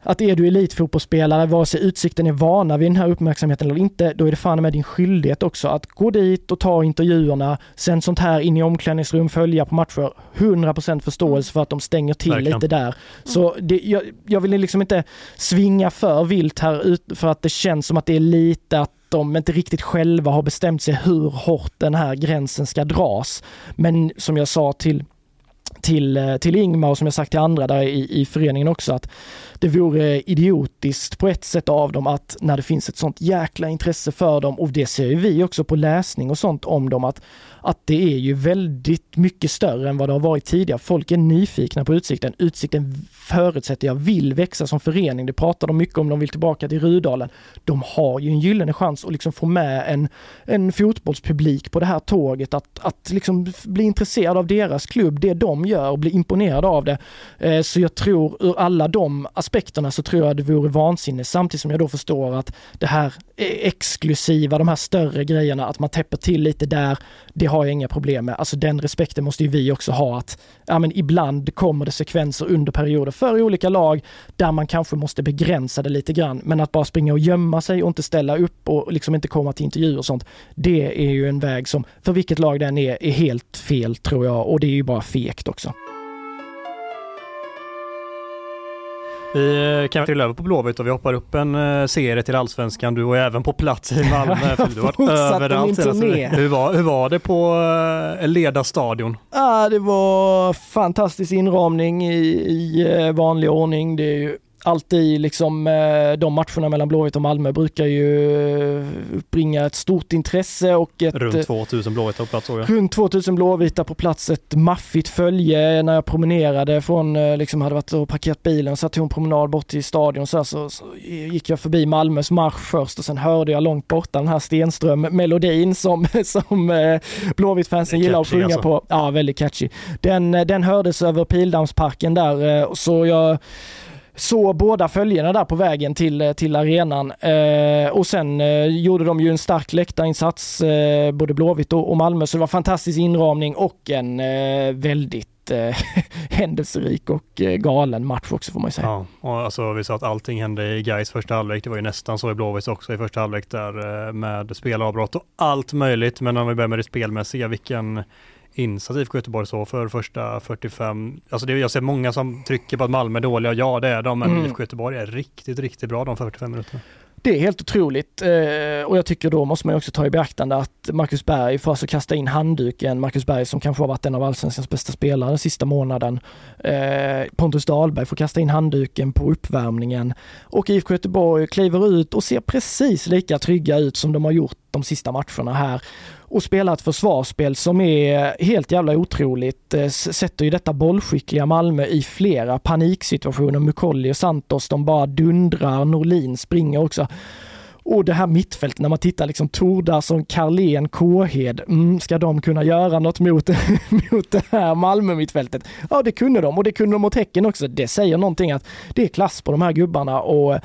att är du elitfotbollsspelare, vare sig Utsikten är vana vid den här uppmärksamheten eller inte, då är det fan med din skyldighet också att gå dit och ta intervjuerna, sen sånt här in i omklädningsrum, följa på matcher. 100% förståelse för att de stänger till Verkligen. lite där. Så det, jag, jag vill liksom inte svinga för vilt här ut, för att det känns som att det är lite att de inte riktigt själva har bestämt sig hur hårt den här gränsen ska dras. Men som jag sa till till, eh, till Ingmar och som jag sagt till andra där i, i föreningen också att det vore idiotiskt på ett sätt av dem att när det finns ett sånt jäkla intresse för dem och det ser ju vi också på läsning och sånt om dem att, att det är ju väldigt mycket större än vad det har varit tidigare. Folk är nyfikna på Utsikten. Utsikten förutsätter jag vill växa som förening. Det pratar de mycket om. De vill tillbaka till Rudalen. De har ju en gyllene chans att liksom få med en, en fotbollspublik på det här tåget. Att, att liksom bli intresserad av deras klubb, det de gör och bli imponerad av det. Eh, så jag tror ur alla de aspekterna så tror jag det vore vansinne samtidigt som jag då förstår att det här e- exklusiva, de här större grejerna, att man täpper till lite där, det har jag inga problem med. Alltså den respekten måste ju vi också ha att ja, men ibland kommer det sekvenser under perioder för olika lag där man kanske måste begränsa det lite grann. Men att bara springa och gömma sig och inte ställa upp och liksom inte komma till intervjuer och sånt. Det är ju en väg som för vilket lag den är, är helt fel tror jag och det är ju bara fegt också. Vi kan trilla över på Blåvitt och vi hoppar upp en eh, serie till Allsvenskan. Du var även på plats i Malmö. för du har överallt. turné. Hur var, hur var det på eh, Leda stadion? Ja, det var fantastisk inramning i, i eh, vanlig ordning. Det är ju alltid liksom eh, de matcherna mellan Blåvitt och Malmö brukar ju eh, uppbringa ett stort intresse och ett Runt 2000 Blåvitt på plats såg jag. Runt 2000 blåvita på plats, ett maffigt följe när jag promenerade från, eh, liksom hade varit och parkerat bilen och satt en promenad bort till stadion så, här, så, så gick jag förbi Malmös marsch först och sen hörde jag långt borta den här Stenström-melodin som, som Blåvitt-fansen gillar att sjunga alltså. på. Ja, väldigt catchy. Den, den hördes över Pildammsparken där så jag så båda följerna där på vägen till, eh, till arenan. Eh, och sen eh, gjorde de ju en stark läktarinsats, eh, både Blåvitt och, och Malmö, så det var fantastisk inramning och en eh, väldigt eh, händelserik och eh, galen match också får man ju säga. Ja, och alltså vi sa att allting hände i Gais första halvlek. Det var ju nästan så i Blåvitt också i första halvlek där eh, med spelavbrott och allt möjligt. Men om vi börjar med det spelmässiga, vilken insats IFK Göteborg så för första 45. Alltså det, jag ser många som trycker på att Malmö är dåliga. Ja, det är de, men Mm. IFK Göteborg är riktigt, riktigt bra de 45 minuterna. Det är helt otroligt eh, och jag tycker då måste man också ta i beaktande att Marcus Berg får alltså kasta in handduken. Marcus Berg som kanske har varit en av allsvenskans bästa spelare den sista månaden. Eh, Pontus Dahlberg får kasta in handduken på uppvärmningen och IFK Göteborg kliver ut och ser precis lika trygga ut som de har gjort de sista matcherna här och spelar ett försvarsspel som är helt jävla otroligt. Eh, sätter ju detta bollskickliga Malmö i flera paniksituationer. Mukolli och Santos, de bara dundrar. Norlin springer också. Och det här mittfältet när man tittar liksom Tordarsson, Carlén, Kåhed, mm, ska de kunna göra något mot, mot det här Malmö-mittfältet? Ja, det kunde de och det kunde de mot Häcken också. Det säger någonting att det är klass på de här gubbarna och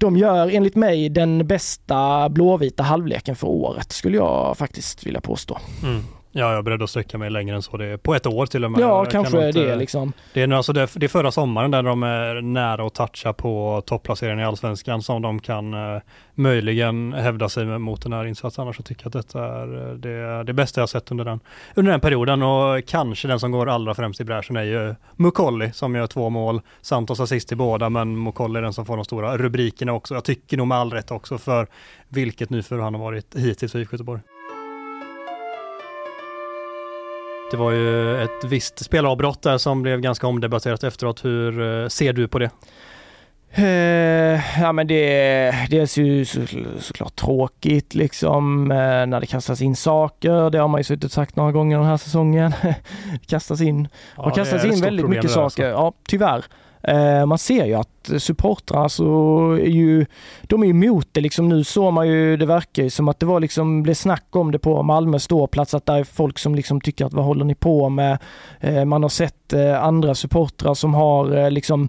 de gör enligt mig den bästa blåvita halvleken för året skulle jag faktiskt vilja påstå. Mm. Ja, jag är beredd att sträcka mig längre än så. Det är på ett år till och med. Ja, Jag kan kanske nog inte- det liksom. Det är, nu alltså det, det är förra sommaren där de är nära att toucha på topplaceringen i Allsvenskan som de kan eh, möjligen hävda sig mot den här insatsen. Annars så tycker jag att detta är eh, det, det bästa jag sett under den, under den perioden och kanske den som går allra främst i bräschen är ju Mukolli som gör två mål. Santos assist i båda men Mukolli är den som får de stora rubrikerna också. Jag tycker nog med all rätt också för vilket nyförvärv han har varit hittills för IFK Göteborg. Det var ju ett visst spelavbrott där som blev ganska omdebatterat efteråt. Hur eh, ser du på det? Eh, ja men det, det är ju så, såklart tråkigt liksom eh, när det kastas in saker. Det har man ju suttit och sagt några gånger den här säsongen. Det kastas in Ja, och kastas in väldigt mycket alltså. saker. Ja, tyvärr. Eh, man ser ju att supportrar alltså, är ju, de är ju emot det liksom. Nu såg man ju, det verkar ju som att det var liksom, blev snack om det på Malmö ståplats, att där är folk som liksom tycker att vad håller ni på med? Eh, man har sett eh, andra supportrar som har liksom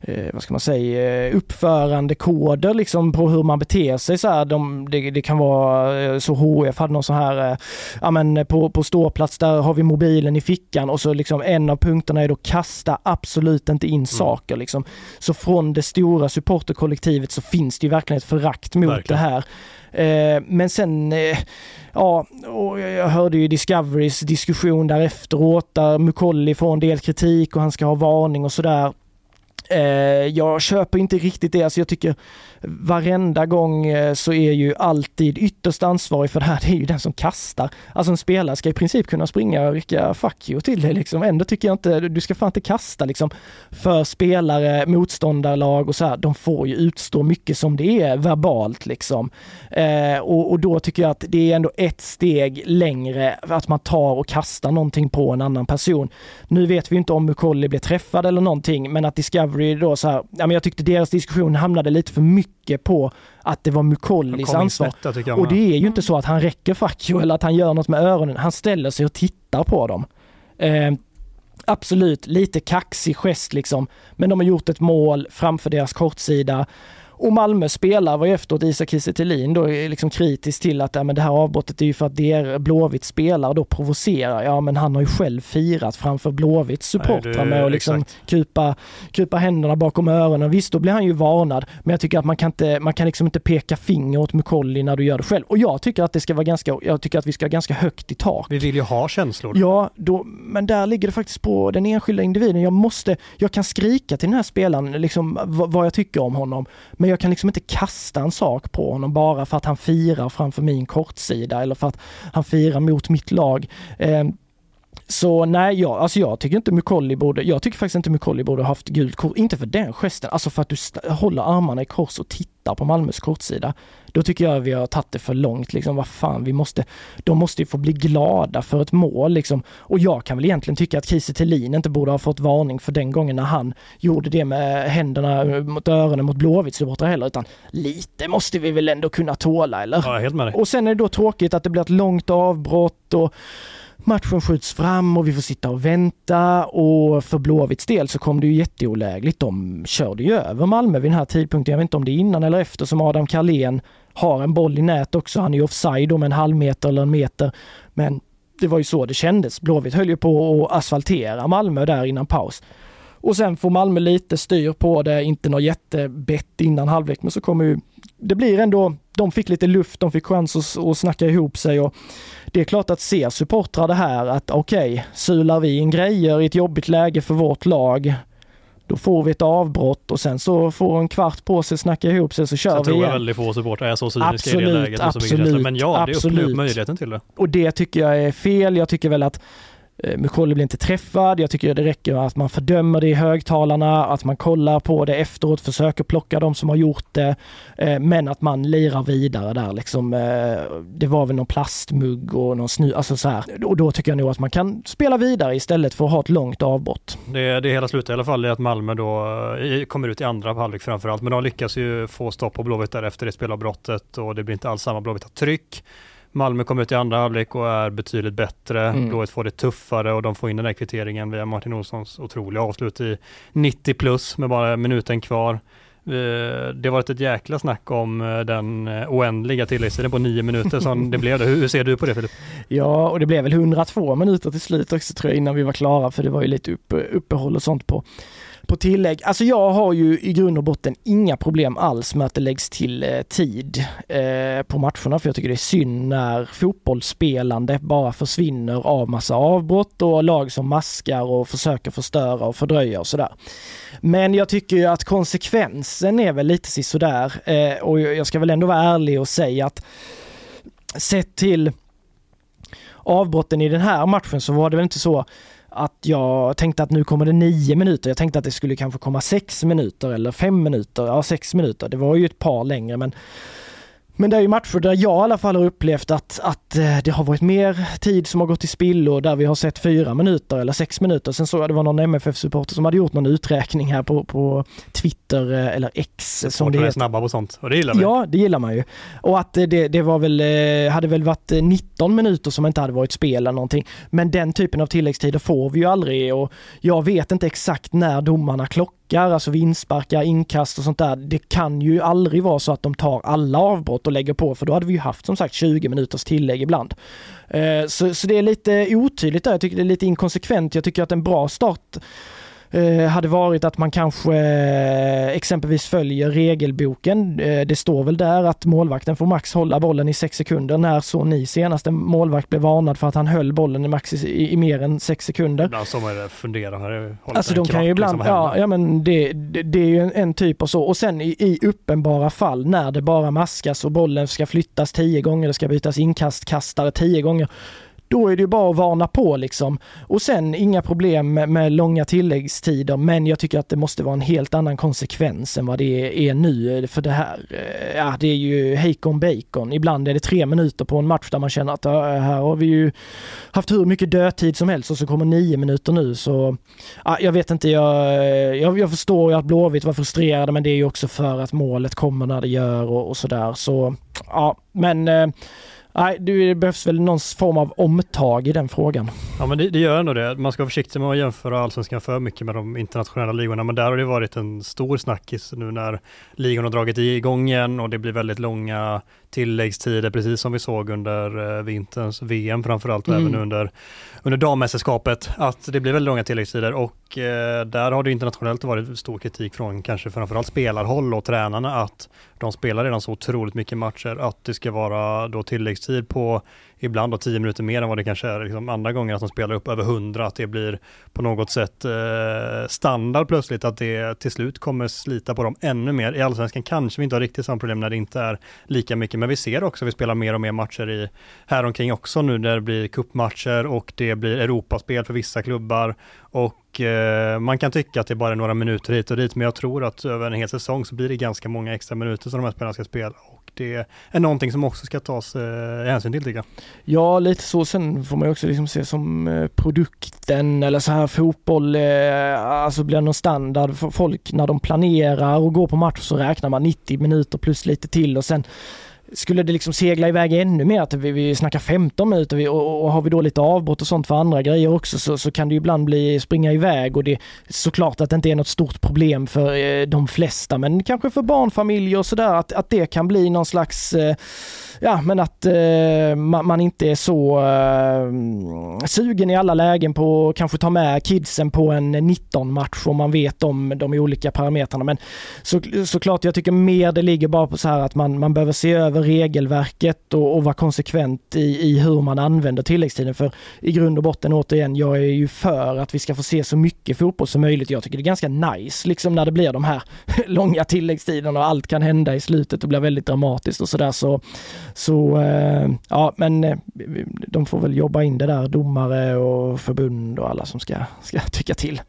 eh, vad ska man säga, eh, uppförandekoder liksom på hur man beter sig så här. De, det, det kan vara eh, så HF hade någon sån här, eh, ja men på, på ståplats där har vi mobilen i fickan och så liksom en av punkterna är då kasta absolut inte in saker liksom. Så från det stora supporterkollektivet så finns det ju verkligen ett förakt mot verkligen. det här. Eh, men sen, eh, ja, och jag hörde ju Discoverys diskussion där efteråt där Mukolli får en del kritik och han ska ha varning och sådär. Eh, jag köper inte riktigt det, alltså jag tycker varenda gång eh, så är ju alltid ytterst ansvarig för det här, det är ju den som kastar. Alltså en spelare ska i princip kunna springa och rycka fuck you till dig liksom. Ändå tycker jag inte, du ska fan inte kasta liksom för spelare, motståndarlag och så här. De får ju utstå mycket som det är verbalt liksom. Eh, och, och, då tycker jag att det är ändå ett steg längre att man tar och kastar någonting på en annan person. Nu vet vi inte om Mukolli blev träffad eller någonting, men att Discovery då så här, ja men jag tyckte deras diskussion hamnade lite för mycket mycket på att det var Mukollis ansvar. Svetta, och det är ju inte så att han räcker you eller att han gör något med öronen. Han ställer sig och tittar på dem. Eh, absolut, lite kaxig gest liksom. Men de har gjort ett mål framför deras kortsida. Och Malmö spelare var ju efteråt Isak Kiese då liksom kritisk till att ja, men det här avbrottet är ju för att det är Blåvitt spelar och då provocerar. Ja men han har ju själv firat framför Blåvitts supportrar med att liksom kupa, kupa händerna bakom öronen. Visst, då blir han ju varnad. Men jag tycker att man kan inte, man kan liksom inte peka finger åt Mukolli när du gör det själv. Och jag tycker att det ska vara ganska, jag tycker att vi ska ha ganska högt i tak. Vi vill ju ha känslor. Ja, då, men där ligger det faktiskt på den enskilda individen. Jag måste, jag kan skrika till den här spelaren liksom vad jag tycker om honom. Men men jag kan liksom inte kasta en sak på honom bara för att han firar framför min kortsida eller för att han firar mot mitt lag. Eh, så nej, jag, alltså jag tycker inte Mukolli borde, jag tycker faktiskt inte Mukolli borde haft gult kort. Inte för den gesten, alltså för att du håller armarna i kors och tittar på Malmös kortsida. Då tycker jag vi har tagit det för långt liksom. Vad fan, vi måste, de måste ju få bli glada för ett mål liksom. Och jag kan väl egentligen tycka att Kiese Thelin inte borde ha fått varning för den gången när han gjorde det med händerna mot öronen mot Blåvitts heller, utan lite måste vi väl ändå kunna tåla, eller? Ja, helt med dig. Och sen är det då tråkigt att det blir ett långt avbrott och matchen skjuts fram och vi får sitta och vänta och för Blåvitts del så kom det ju jätteolägligt. De körde ju över Malmö vid den här tidpunkten. Jag vet inte om det är innan eller efter som Adam Carlén har en boll i nät också. Han är ju offside om en halv meter eller en meter. Men det var ju så det kändes. Blåvitt höll ju på att asfaltera Malmö där innan paus. Och sen får Malmö lite styr på det, inte något jättebett innan halvlek, men så kommer ju, det blir ändå, de fick lite luft, de fick chans att, att snacka ihop sig och det är klart att ser supportrar det här att okej, okay, sular vi in grejer i ett jobbigt läge för vårt lag, då får vi ett avbrott och sen så får en kvart på sig att snacka ihop sig så kör jag vi igen. Jag tror väldigt få supportrar är så cyniska absolut, i det läget. Absolut, Men ja, det öppnar upp möjligheten till det. Och det tycker jag är fel. Jag tycker väl att Eh, Mukolli blir inte träffad. Jag tycker det räcker att man fördömer det i högtalarna, att man kollar på det efteråt, försöker plocka de som har gjort det. Eh, men att man lirar vidare där liksom. Eh, det var väl någon plastmugg och någon snu, alltså så här. Och då tycker jag nog att man kan spela vidare istället för att ha ett långt avbrott. Det, det hela slutar i alla fall i att Malmö då kommer ut i andra halvlek framförallt, men de lyckas ju få stopp på Blåvitt därefter det spelavbrottet och det blir inte alls samma Blåvitt tryck. Malmö kommer ut i andra halvlek och är betydligt bättre. Mm. Blåvitt får det tuffare och de får in den där kvitteringen via Martin Olssons otroliga avslut i 90 plus med bara minuten kvar. Eh, det har varit ett jäkla snack om eh, den eh, oändliga tilläggstiden på nio minuter som det blev. Hur ser du på det Filip? Ja, och det blev väl 102 minuter till slut också tror jag innan vi var klara för det var ju lite upp, uppehåll och sånt på på tillägg. Alltså jag har ju i grund och botten inga problem alls med att det läggs till eh, tid eh, på matcherna för jag tycker det är synd när fotbollsspelande bara försvinner av massa avbrott och lag som maskar och försöker förstöra och fördröja och sådär. Men jag tycker ju att konsekvensen är väl lite sådär eh, och jag ska väl ändå vara ärlig och säga att sett till avbrotten i den här matchen så var det väl inte så att jag tänkte att nu kommer det nio minuter. Jag tänkte att det skulle kanske komma sex minuter eller fem minuter. Ja, sex minuter. Det var ju ett par längre men men det är ju matcher där jag i alla fall har upplevt att, att eh, det har varit mer tid som har gått till spillo där vi har sett fyra minuter eller sex minuter. Sen såg jag det var någon MFF-supporter som hade gjort någon uträkning här på, på Twitter eh, eller X som det heter. snabba på sånt och det gillar man Ja, det gillar man ju. Och att det, det var väl, eh, hade väl varit 19 minuter som inte hade varit spel eller någonting. Men den typen av tilläggstider får vi ju aldrig och jag vet inte exakt när domarna klockar nickar, alltså vinstsparkar, inkast och sånt där. Det kan ju aldrig vara så att de tar alla avbrott och lägger på för då hade vi ju haft som sagt 20 minuters tillägg ibland. Eh, så, så det är lite otydligt där, jag tycker det är lite inkonsekvent. Jag tycker att en bra start hade varit att man kanske eh, exempelvis följer regelboken. Eh, det står väl där att målvakten får max hålla bollen i sex sekunder. När så ni senaste målvakt blev varnad för att han höll bollen i max i, i mer än sex sekunder. Ibland så man det Alltså de kan ju ibland, liksom ja, ja men det, det, det, är ju en, en, typ av så. Och sen i, i uppenbara fall när det bara maskas och bollen ska flyttas tio gånger, det ska bytas inkastkastare tio gånger då är det ju bara att varna på liksom. Och sen inga problem med, med, långa tilläggstider, men jag tycker att det måste vara en helt annan konsekvens än vad det är nu. Eh, för det här, eh, ja det är ju hejkon bacon. Ibland är det tre minuter på en match där man känner att här har vi ju haft hur mycket dödtid som helst och så kommer nio minuter nu så, ja, jag vet inte, jag, eh, jag, jag förstår ju att Blåvitt var frustrerade men det är ju också för att målet kommer när det gör och, och sådär. Så ja, men Nej, det behövs väl någon form av omtag i den frågan. Ja, men det, det gör ändå det. Man ska vara försiktig med att jämföra allsvenskan för mycket med de internationella ligorna, men där har det varit en stor snackis nu när ligorna har dragit igång igen och det blir väldigt långa tilläggstider, precis som vi såg under eh, vinterns VM framförallt och mm. även under, under dammästerskapet, att det blir väldigt långa tilläggstider och eh, där har det internationellt varit stor kritik från kanske framförallt spelarhåll och tränarna att de spelar redan så otroligt mycket matcher att det ska vara då tilläggstid på ibland då 10 minuter mer än vad det kanske är liksom andra gånger att de spelar upp över 100, att det blir på något sätt eh, standard plötsligt, att det till slut kommer slita på dem ännu mer. I allsvenskan kanske vi inte har riktigt samma problem när det inte är lika mycket, men vi ser också att vi spelar mer och mer matcher i häromkring också nu när det blir kuppmatcher och det blir Europaspel för vissa klubbar och eh, man kan tycka att det är bara några minuter hit och dit, men jag tror att över en hel säsong så blir det ganska många extra minuter som de här spelarna ska spela det är någonting som också ska tas eh, hänsyn till tycker jag. Ja, lite så. Sen får man också liksom se som eh, produkten eller så här fotboll, eh, alltså blir någon standard för folk när de planerar och går på match så räknar man 90 minuter plus lite till och sen skulle det liksom segla iväg ännu mer, att vi, vi snackar 15 minuter och, och har vi då lite avbrott och sånt för andra grejer också så, så kan det ibland bli springa iväg och det är såklart att det inte är något stort problem för eh, de flesta men kanske för barnfamiljer och sådär att, att det kan bli någon slags eh, ja men att eh, man, man, inte är så eh, sugen i alla lägen på att kanske ta med kidsen på en 19-match om man vet om de olika parametrarna. Men så, såklart, jag tycker mer det ligger bara på så här att man, man behöver se över regelverket och, och vara konsekvent i, i hur man använder tilläggstiden. För i grund och botten återigen, jag är ju för att vi ska få se så mycket fotboll som möjligt. Jag tycker det är ganska nice liksom när det blir de här långa tilläggstiderna och allt kan hända i slutet och blir väldigt dramatiskt och sådär. Så, så eh, ja, men eh, de får väl jobba in det där, domare och förbund och alla som ska, ska tycka till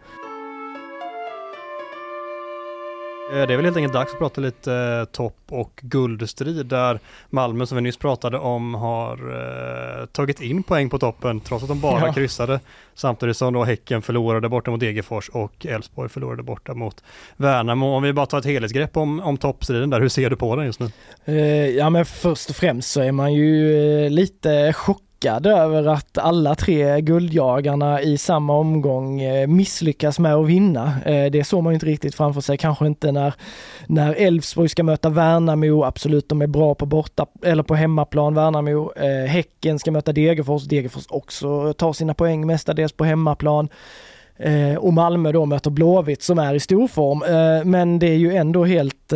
det är väl helt enkelt dags att prata lite eh, topp och guldstrid där Malmö som vi nyss pratade om har eh, tagit in poäng på toppen trots att de bara ja. kryssade. Samtidigt som då Häcken förlorade borta mot Degerfors och Elfsborg förlorade borta mot Värnamo. Om vi bara tar ett helhetsgrepp om, om toppstriden där, hur ser du på den just nu? Eh, ja men först och främst så är man ju eh, lite chockad chockad över att alla tre guldjagarna i samma omgång eh, misslyckas med att vinna. Eh, det såg man ju inte riktigt framför sig, kanske inte när när Elfsborg ska möta Värnamo, absolut de är bra på borta eller på hemmaplan Värnamo. Eh, Häcken ska möta Degerfors, Degerfors också tar sina poäng mestadels på hemmaplan. och Malmö då möter Blåvitt som är i storform. men det är ju ändå helt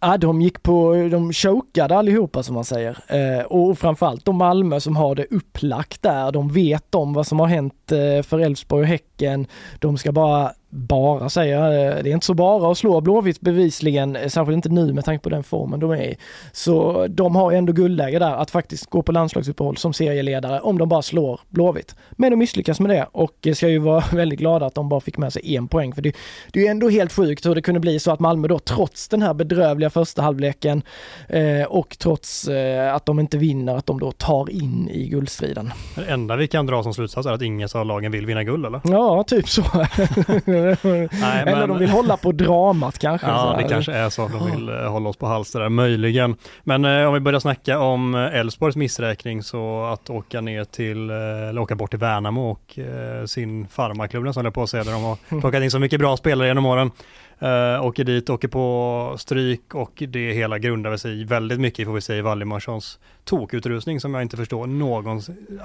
Ja, de gick på, de chokade allihopa som man säger. Eh, och framförallt de Malmö som har det upplagt där. De vet om vad som har hänt eh, för Elfsborg och Häcken. De ska bara bara säga, det är inte så bara att slå Blåvitt bevisligen, särskilt inte nu med tanke på den formen de är i. Så de har ändå guldläge där att faktiskt gå på landslagsuppehåll som serieledare om de bara slår Blåvitt. Men de misslyckas med det och ska ju vara väldigt glada att de bara fick med sig en poäng för det, det är ju ändå helt sjukt hur det kunde bli så att Malmö då trots den här bedrövliga första halvleken eh, och trots eh, att de inte vinner, att de då tar in i guldstriden. Det enda vi kan dra som slutsats är att inget av lagen vill vinna guld eller? Ja, typ så. Nej, Eller men... de vill hålla på dramat kanske. Ja, det kanske är så att de vill uh, hålla oss på halster där, möjligen. Men uh, om vi börjar snacka om uh, Elfsborgs missräkning så att åka ner till, eller åka bort till Värnamo och sin farmarklubb som jag på att säga, där de har plockat in så mycket bra spelare genom åren. Uh, åker dit, åker på stryk och det hela grundar sig väldigt mycket får vi säga i Valdimarssons tokutrustning som jag inte förstår någon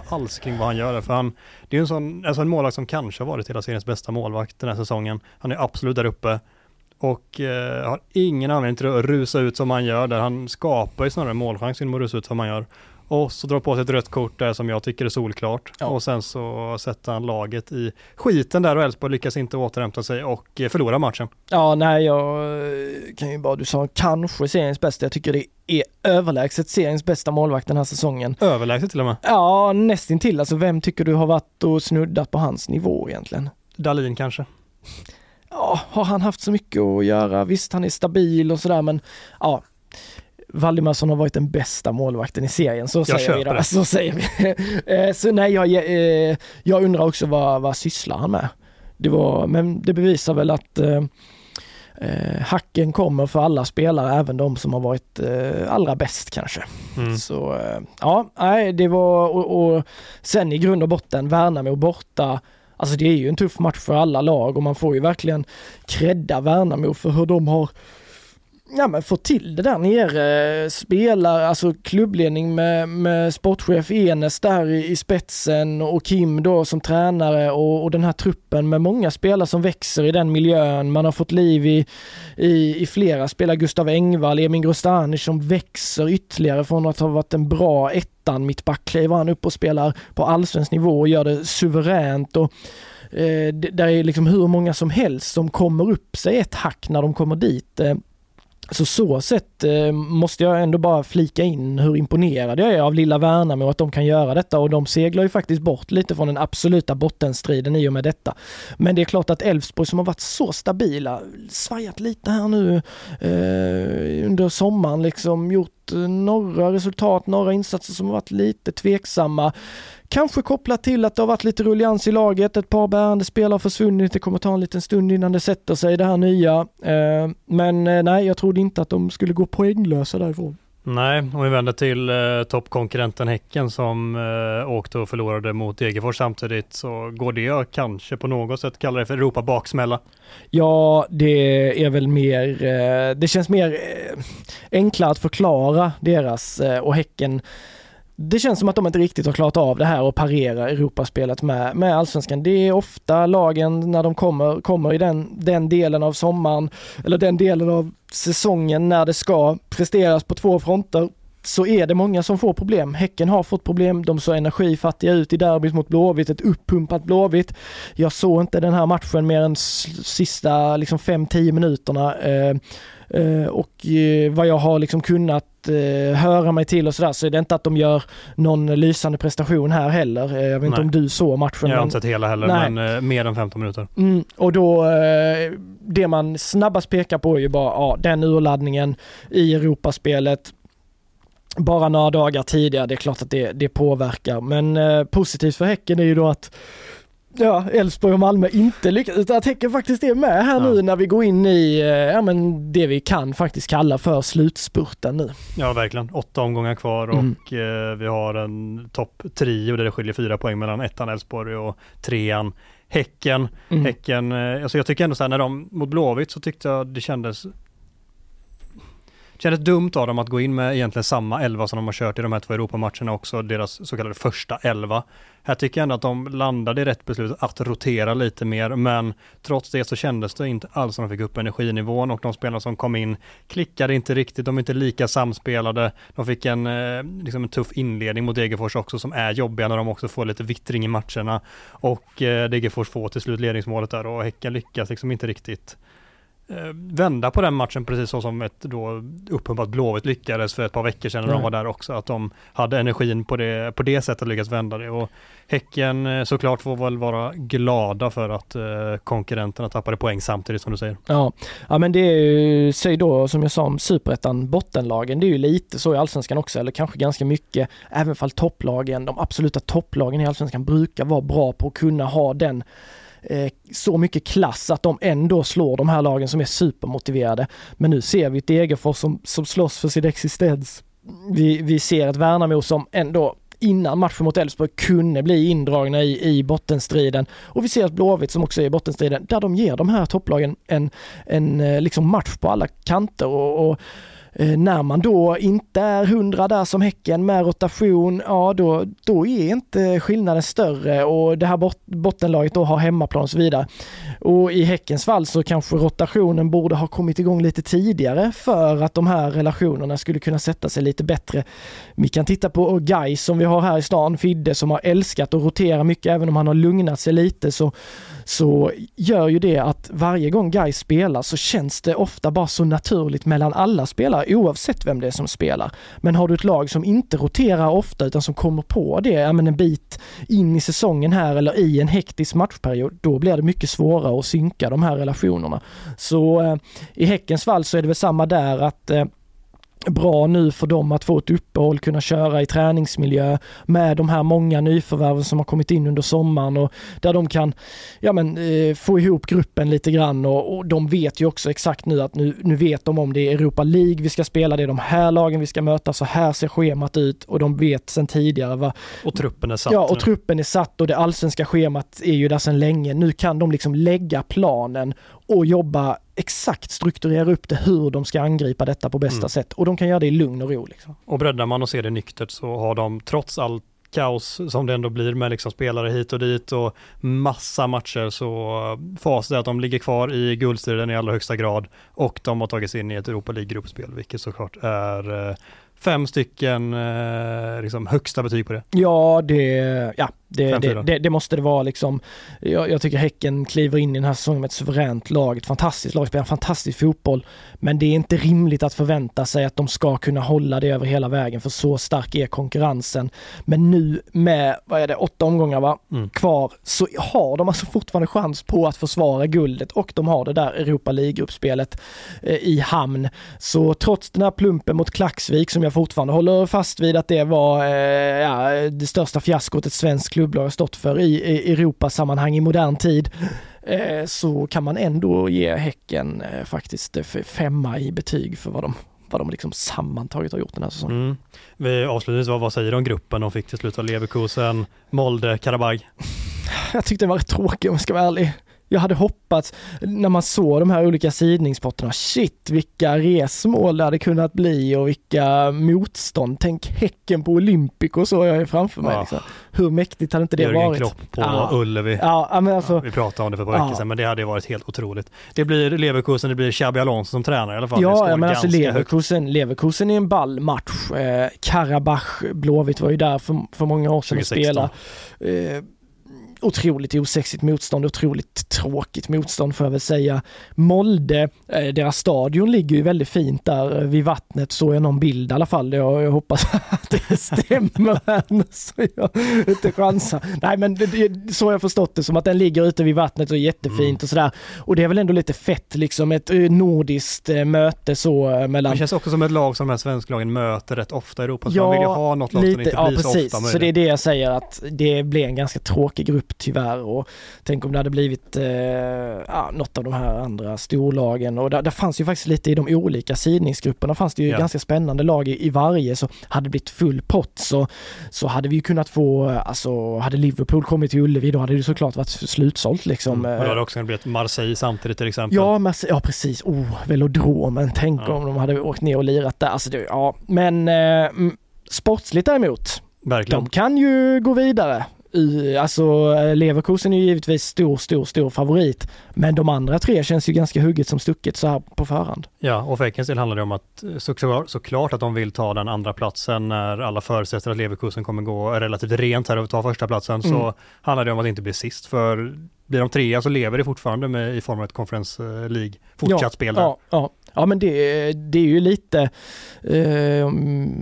alls kring vad han gör. För han, det är en sån, alltså en målvakt som kanske har varit hela seriens bästa målvakt den här säsongen. Han är absolut där uppe och uh, har ingen anledning till att rusa ut som han gör där. Han skapar ju snarare målchans genom att rusa ut som han gör. Och så drar på sig ett rött kort där som jag tycker är solklart. Ja. Och sen så sätter han laget i skiten där och Elfsborg lyckas inte återhämta sig och förlorar matchen. Ja, nej, jag kan ju bara, du sa kanske seriens bästa. Jag tycker det är överlägset seriens bästa målvakt den här säsongen. Överlägset till och med? Ja, nästintill. Alltså vem tycker du har varit och snuddat på hans nivå egentligen? Dalin kanske? Ja, har han haft så mycket att göra? Visst, han är stabil och sådär, men ja, Valdimarsson har varit den bästa målvakten i serien, så jag säger vi då. Så säger vi. Eh, så nej, jag, eh, jag undrar också vad, vad sysslar han med? Det var, men det bevisar väl att eh, eh, hacken kommer för alla spelare, även de som har varit eh, allra bäst kanske. Mm. Så eh, ja, nej, det var och, och sen i grund och botten Värnamo borta Alltså det är ju en tuff match för alla lag och man får ju verkligen credda Värnamo för hur de har ja, men få till det där nere. Spelar, alltså klubbledning med, med sportchef Enes där i, i, spetsen och Kim då som tränare och, och, den här truppen med många spelare som växer i den miljön. Man har fått liv i, i, i flera spelare. Gustav Engvall, Emin Grostani som växer ytterligare från att ha varit en bra ettan mittback kliver han upp och spelar på allsvensk nivå och gör det suveränt. Och, eh, där är liksom hur många som helst som kommer upp sig ett hack när de kommer dit. Eh, så så sett eh, måste jag ändå bara flika in hur imponerad jag är av lilla Värnamo och att de kan göra detta och de seglar ju faktiskt bort lite från den absoluta bottenstriden i och med detta. Men det är klart att Elfsborg som har varit så stabila, svajat lite här nu eh, under sommaren liksom, gjort några resultat, några insatser som har varit lite tveksamma. Kanske kopplat till att det har varit lite rullians i laget, ett par bärande spelare har försvunnit, det kommer ta en liten stund innan det sätter sig det här nya. Eh, men eh, nej, jag trodde inte att de skulle gå poänglösa därifrån. Nej, om vi vänder till eh, toppkonkurrenten Häcken som eh, åkte och förlorade mot Degerfors samtidigt så går det kanske på något sätt kalla det för Europa baksmälla. Ja, det är väl mer, eh, det känns mer eh, enklare att förklara deras eh, och Häcken det känns som att de inte riktigt har klarat av det här och parera Europaspelet med, med allsvenskan. Det är ofta lagen när de kommer, kommer i den, den delen av sommaren eller den delen av säsongen när det ska presteras på två fronter så är det många som får problem. Häcken har fått problem, de såg energifattiga ut i derbyt mot Blåvitt, ett uppumpat Blåvitt. Jag såg inte den här matchen mer än sista liksom 5-10 minuterna. Eh, eh, och eh, vad jag har liksom kunnat eh, höra mig till och sådär så är det inte att de gör någon lysande prestation här heller. Eh, jag vet inte om du såg matchen. Jag har inte sett hela heller nej. men eh, mer än 15 minuter. Mm, och då, eh, det man snabbast pekar på är ju bara ja, den urladdningen i Europaspelet bara några dagar tidigare, det är klart att det, det påverkar. Men eh, positivt för Häcken är ju då att ja, Elfsborg och Malmö inte lyckas, att Häcken faktiskt är med här ja. nu när vi går in i eh, ja, men det vi kan faktiskt kalla för slutspurten nu. Ja, verkligen. Åtta omgångar kvar mm. och eh, vi har en topp trio där det skiljer fyra poäng mellan ettan Elfsborg och trean Häcken. Mm. Häcken, eh, alltså jag tycker ändå så här när de mot Blåvitt så tyckte jag det kändes Kändes dumt av dem att gå in med egentligen samma elva som de har kört i de här två Europamatcherna också, deras så kallade första elva. Här tycker jag ändå att de landade i rätt beslut att rotera lite mer, men trots det så kändes det inte alls som de fick upp energinivån och de spelarna som kom in klickade inte riktigt, de är inte lika samspelade. De fick en, eh, liksom en tuff inledning mot Degerfors också som är jobbiga när de också får lite vittring i matcherna och eh, Degerfors får till slut ledningsmålet där och Häcken lyckas liksom inte riktigt vända på den matchen precis så som ett då uppumpat Blåvitt lyckades för ett par veckor sedan när de var där också. Att de hade energin på det, på det sättet lyckats vända det. Och Häcken eh, såklart får väl vara glada för att eh, konkurrenterna tappade poäng samtidigt som du säger. Ja, ja men det är ju, säg då som jag sa om superettan, bottenlagen, det är ju lite så i allsvenskan också, eller kanske ganska mycket, även fall topplagen, de absoluta topplagen i allsvenskan brukar vara bra på att kunna ha den Eh, Eh, så mycket klass att de ändå slår de här lagen som är supermotiverade. Men nu ser vi ett Degerfors som, som slåss för sin existens. Vi, vi ser ett Värnamo som ändå innan matchen mot Elfsborg kunde bli indragna i, i bottenstriden. Och vi ser att Blåvitt som också är i bottenstriden, där de ger de här topplagen en, en eh, liksom match på alla kanter och, och Eh, när man då inte är hundra där som Häcken med rotation, ja då, då är inte skillnaden större och det här bot bottenlaget då har hemmaplan och så vidare. Och i Häckens fall så kanske rotationen borde ha kommit igång lite tidigare för att de här relationerna skulle kunna sätta sig lite bättre. Vi kan titta på Guys som vi har här i stan, Fidde som har älskat att rotera mycket även om han har lugnat sig lite så så gör ju det att varje gång Guys spelar så känns det ofta bara så naturligt mellan alla spelare oavsett vem det är som spelar. Men har du ett lag som inte roterar ofta utan som kommer på det ja, men en bit in i säsongen här eller i en hektisk matchperiod, då blir det mycket svårare och synka de här relationerna. Så eh, i Häckens fall så är det väl samma där att eh, bra nu för dem att få ett uppehåll, kunna köra i träningsmiljö med de här många nyförvärven som har kommit in under sommaren och där de kan ja, men, eh, få ihop gruppen lite grann och, och, de vet ju också exakt nu att nu, nu vet de om det är Europa League vi ska spela, det är de här lagen vi ska möta, så här ser schemat ut och de vet sedan tidigare vad... Och truppen är satt. Ja, och truppen är satt och det allsvenska schemat är ju där sedan länge. Nu kan de liksom lägga planen och jobba exakt strukturera upp det hur de ska angripa detta på bästa mm. sätt och de kan göra det i lugn och ro. Liksom. Och breddar man och ser det nyktert så har de trots allt kaos som det ändå blir med liksom spelare hit och dit och massa matcher så facit är att de ligger kvar i guldstriden i allra högsta grad och de har tagit sig in i ett Europa League-gruppspel vilket såklart är eh, fem stycken eh, liksom högsta betyg på det. Ja, det, ja, det, det, det, det, måste det vara liksom. Jag, jag, tycker Häcken kliver in i den här säsongen med ett suveränt lag, ett fantastiskt lag, spelar fantastisk fotboll. Men det är inte rimligt att förvänta sig att de ska kunna hålla det över hela vägen för så stark är konkurrensen. Men nu med, vad är det, åtta omgångar va, mm. kvar så har de alltså fortfarande chans på att försvara guldet och de har det där Europa League-gruppspelet eh, i hamn. Så trots den här plumpen mot Klaxvik som jag fortfarande håller fast vid att det var eh, ja, det största fiaskot ett svenskt klubblag har stått för i, i Europasammanhang i modern tid eh, så kan man ändå ge Häcken eh, faktiskt eh, femma i betyg för vad de vad de liksom sammantaget har gjort den här säsongen. Mm. Vi avslutningsvis, vad säger du om gruppen de fick till slut av Leverkusen, Molde, Karabag? Jag tyckte den var rätt tråkig om jag ska vara ärlig jag hade hoppats när man såg de här olika sidningspotterna, shit vilka resmål det hade kunnat bli och vilka motstånd. Tänk Häcken på Olympico så jag är framför mig. Ja. Liksom. Hur mäktigt hade inte det Jörgen varit? Klopp på ja. Ullevi. Ja, men alltså, ja, vi pratade om det för ett par veckor sedan men det hade varit helt otroligt. Det blir Leverkusen, det blir Xabi Alonso som tränare i alla fall. Ja, men alltså Leverkusen, Leverkusen är en ball match. Eh, Karabach, Blåvitt var ju där för, för många år sedan och spelade. Eh, otroligt osexigt motstånd, otroligt tråkigt motstånd får jag väl säga. Molde, eh, deras stadion ligger ju väldigt fint där vid vattnet, såg jag någon bild i alla fall. Jag, jag hoppas att det stämmer så jag inte chansar. Nej men det, så har jag förstått det som att den ligger ute vid vattnet och är jättefint mm. och sådär. Och det är väl ändå lite fett liksom, ett eh, nordiskt eh, möte så mellan... Det känns också som ett lag som de här svensklagen möter rätt ofta i Europa, så ja, man vill ju ha något lag lite, som inte ja, blir precis. så ofta möjligt. Så det är det jag säger att det blir en ganska tråkig grupp tyvärr och tänk om det hade blivit eh, ja, något av de här andra storlagen och där, där fanns ju faktiskt lite i de olika sidningsgrupperna fanns det ju ja. ganska spännande lag i, i, varje så hade det blivit full pott så, så hade vi ju kunnat få, alltså hade Liverpool kommit till Ullevi då hade det såklart varit slutsålt liksom. Mm. Och då hade det också kunnat blivit Marseille samtidigt till exempel. Ja, Marseille, ja precis, oh, velodromen, tänk ja. om de hade åkt ner och lirat där. Alltså det, ja, men eh, sportsligt däremot Verkligen. De kan ju gå vidare alltså Leverkusen är ju givetvis stor, stor, stor favorit. Men de andra tre känns ju ganska hugget som stucket så här på förhand. Ja, och för Häckens del handlar det om att såklart, såklart att de vill ta den andra platsen när alla förutsätter att Leverkusen kommer gå relativt rent här och ta första platsen mm. så handlar det om att inte bli sist. För blir de trea så lever det fortfarande med, i form av ett Conference League fortsatt ja, spel där. Ja, ja. Ja men det, det är ju lite, eh,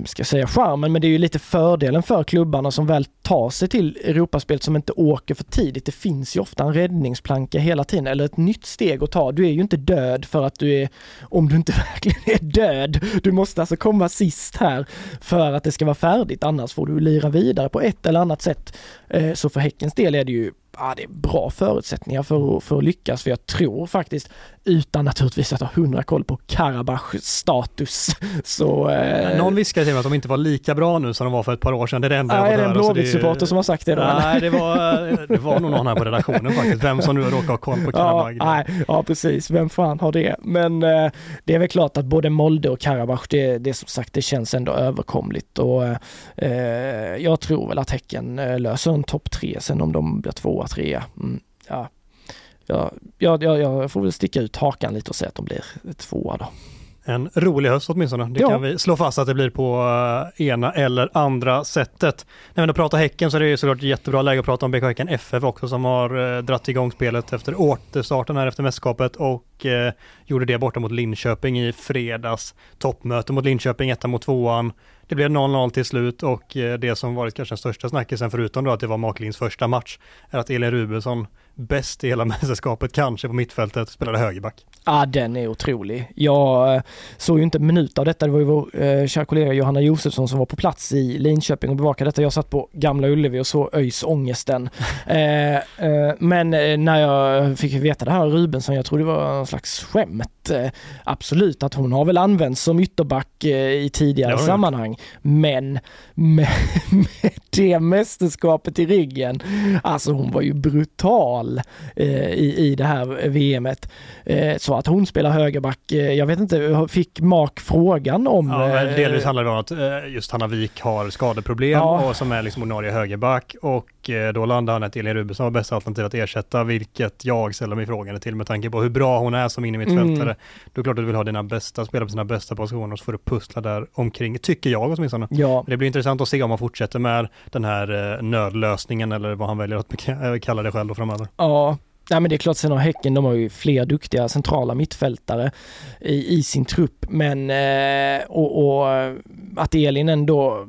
ska säga charmen, men det är ju lite fördelen för klubbarna som väl tar sig till Europaspelet som inte åker för tidigt. Det finns ju ofta en räddningsplanka hela tiden eller ett nytt steg att ta. Du är ju inte död för att du är, om du inte verkligen är död. Du måste alltså komma sist här för att det ska vara färdigt, annars får du lira vidare på ett eller annat sätt. Eh, så för Häckens del är det ju ja, det är bra förutsättningar för, för att lyckas. För jag tror faktiskt, utan naturligtvis att ha hundra koll på Karabachs status, så... Eh, Någon viskar till mig att de inte var lika bra nu som de var för ett par år sedan. Det är det enda jag Är det en Blåvitt-supporter som har sagt det då? Nej, det var, det var nog någon här på redaktionen faktiskt. Vem som nu råkar ha koll på Karabach. Ja, nej, ja, precis. Vem fan har det? Men eh, det är väl klart att både Molde och Karabach, det, det som sagt, det känns ändå överkomligt och eh, jag tror väl att Häcken eh, löser en topp tre sen om de blir tvåa, trea. Mm, ja. Ja, jag, jag, jag får väl sticka ut hakan lite och säga att de blir tvåa då. En rolig höst åtminstone. Det ja. kan vi slå fast att det blir på eh, ena eller andra sättet. När vi pratar Häcken så är det såklart jättebra läge att prata om BK Häcken FF också som har eh, dratt igång spelet efter återstarten här efter mästerskapet och eh, gjorde det borta mot Linköping i fredags. Toppmöte mot Linköping, etta mot tvåan. Det blev 0-0 till slut och eh, det som varit kanske den största snackisen förutom då att det var Maklins första match är att Elin Rubensson bäst i hela mästerskapet kanske på mittfältet spelade högerback. Ja, den är otrolig. Jag eh, såg ju inte en minut av detta. Det var ju vår eh, kära kollega Johanna Josefsson som var på plats i Linköping och bevakade detta. Jag satt på Gamla Ullevi och såg ÖIS ångesten. eh, eh, men eh, när jag fick veta det här Rubensson, jag tror det var en slags skämt. Eh, absolut att hon har väl använts som ytterback i tidigare sammanhang. Men med, med det mästerskapet i ryggen, alltså hon var ju brutal i, i det här VMet. så att hon spelar högerback. Eh, jag vet inte, fick Mark frågan om... Ja, eh, delvis handlar det om att eh, just Hanna Wik har skadeproblem ja. och som är liksom ordinarie högerback och då landar han att Elin Rubensson var bästa alternativ att ersätta, vilket jag ställer mig frågan till med tanke på hur bra hon är som innermittfältare. Mm. Då är det klart att du vill ha dina bästa spelare på sina bästa positioner och så får du pussla där omkring, tycker jag åtminstone. Ja. Det blir intressant att se om han fortsätter med den här nödlösningen eller vad han väljer att kalla det själv då framöver. Ja, Nej men det är klart, sen har Häcken, de har ju fler duktiga centrala mittfältare i, i sin trupp, men eh, och, och att Elin ändå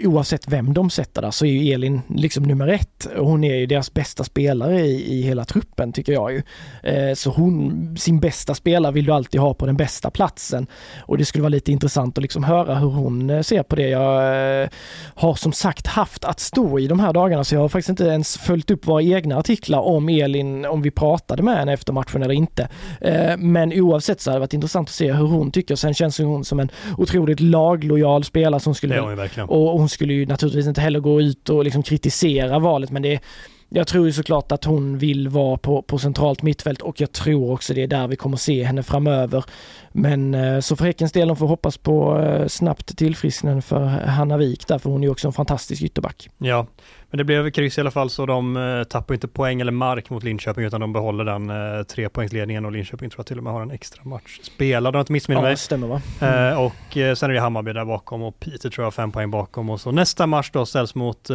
oavsett vem de sätter där så är ju Elin liksom nummer ett. Hon är ju deras bästa spelare i, i hela truppen tycker jag ju. Eh, så hon, sin bästa spelare vill du alltid ha på den bästa platsen. Och det skulle vara lite intressant att liksom höra hur hon eh, ser på det. Jag eh, har som sagt haft att stå i de här dagarna så jag har faktiskt inte ens följt upp våra egna artiklar om Elin, om vi pratade med henne efter matchen eller inte. Eh, men oavsett så har det varit intressant att se hur hon tycker. Sen känns hon som en otroligt laglojal spelare som skulle... Hon verkligen. Och hon skulle ju naturligtvis inte heller gå ut och liksom kritisera valet men det jag tror ju såklart att hon vill vara på, på centralt mittfält och jag tror också det är där vi kommer se henne framöver. Men eh, så för Häckens del, de får hoppas på eh, snabbt tillfrisknande för Hanna Wik där, för hon är ju också en fantastisk ytterback. Ja, men det blev kryss i alla fall så de eh, tappar inte poäng eller mark mot Linköping utan de behåller den eh, trepoängsledningen och Linköping tror jag till och med har en extra match spelad om jag inte missminner mig. Ja, stämmer va? Mm. Eh, och eh, sen är det Hammarby där bakom och Peter tror jag har fem poäng bakom och så nästa match då ställs mot eh,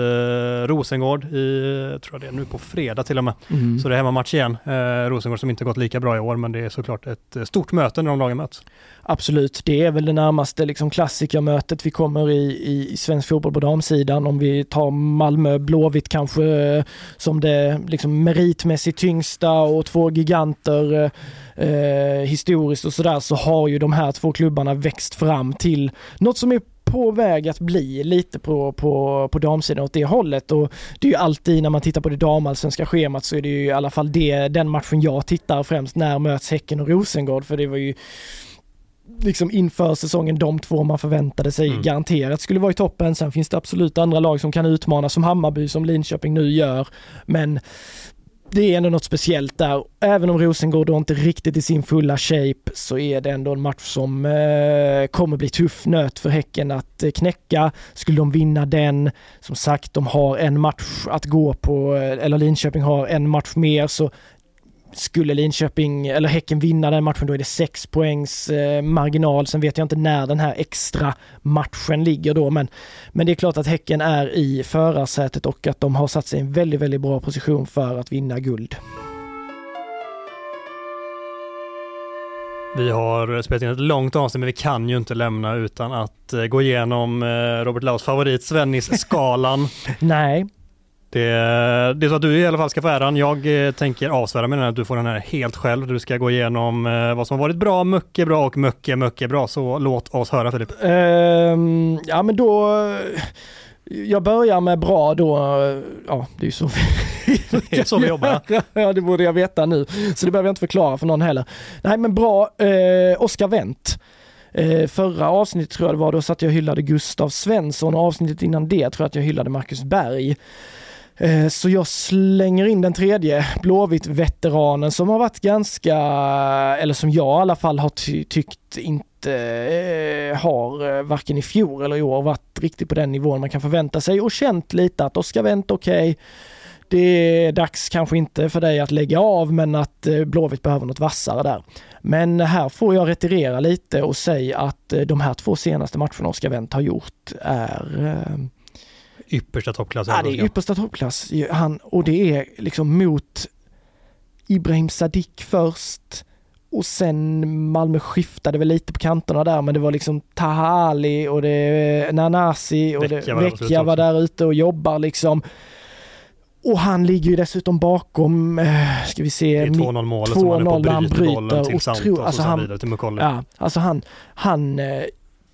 Rosengård i, tror jag det är nu på fredag till och med. Mm. Så det är hemmamatch igen. Eh, Rosengård som inte gått lika bra i år men det är såklart ett eh, stort möte när de lagen möts. Absolut, det är väl det närmaste liksom klassikermötet vi kommer i, i svensk fotboll på damsidan. Om vi tar Malmö Blåvitt kanske eh, som det liksom meritmässigt tyngsta och två giganter eh, eh, historiskt och sådär så har ju de här två klubbarna växt fram till något som är på väg att bli lite på, på, på damsidan åt det hållet. Och det är ju alltid när man tittar på det damallsvenska schemat så är det ju i alla fall det, den matchen jag tittar främst när möts Häcken och Rosengård för det var ju liksom inför säsongen de två man förväntade sig mm. garanterat skulle vara i toppen. Sen finns det absolut andra lag som kan utmana som Hammarby som Linköping nu gör. Men det är ändå något speciellt där. Även om Rosengård då inte riktigt i sin fulla shape så är det ändå en match som eh, kommer bli tuff nöt för Häcken att eh, knäcka. Skulle de vinna den, som sagt, de har en match att gå på, eh, eller Linköping har en match mer, så skulle Linköping eller Häcken vinna den matchen då är det sex poängs eh, marginal. Sen vet jag inte när den här extra matchen ligger då men, men det är klart att Häcken är i förarsätet och att de har satt sig i en väldigt, väldigt bra position för att vinna guld. Vi har spelat in ett långt avsnitt men vi kan ju inte lämna utan att eh, gå igenom eh, Robert Laus favorit Svennis-skalan. Nej. Det, det är så att du i alla fall ska få äran. Jag eh, tänker avsvära mig den att du får den här helt själv. Du ska gå igenom eh, vad som har varit bra, mycket bra och mycket, mycket bra. Så låt oss höra Filip. Um, ja men då jag börjar med bra då, ja det är ju så det är så vi jobbar. ja det borde jag veta nu, så det behöver jag inte förklara för någon heller. Nej men bra, eh, Oskar Wendt. Eh, förra avsnittet tror jag det var, då satt jag och hyllade Gustav Svensson och avsnittet innan det tror jag att jag hyllade Marcus Berg. Eh, så jag slänger in den tredje Blåvitt-veteranen som har varit ganska, eller som jag i alla fall har ty tyckt inte eh, har eh, varken i fjol eller i år varit riktigt på den nivån man kan förvänta sig och känt lite att Oskar Wendt, okej, okay, det är dags kanske inte för dig att lägga av men att eh, Blåvitt behöver något vassare där. Men här får jag retirera lite och säga att de här två senaste matcherna Oskar Wendt har gjort är yppersta toppklass. Ja, det är yppersta toppklass. Han, och det är liksom mot Ibrahim Sadik först och sen Malmö skiftade väl lite på kanterna där men det var liksom Tahali och det Nanasi och Vecchia var, Vecchia var där ute och jobbar liksom. Och han ligger ju dessutom bakom, eh, ska vi se, 2-0 målet som han, när han bryter bollen till Santos och alltså sen vidare till Mukolli. Ja, alltså han, han eh,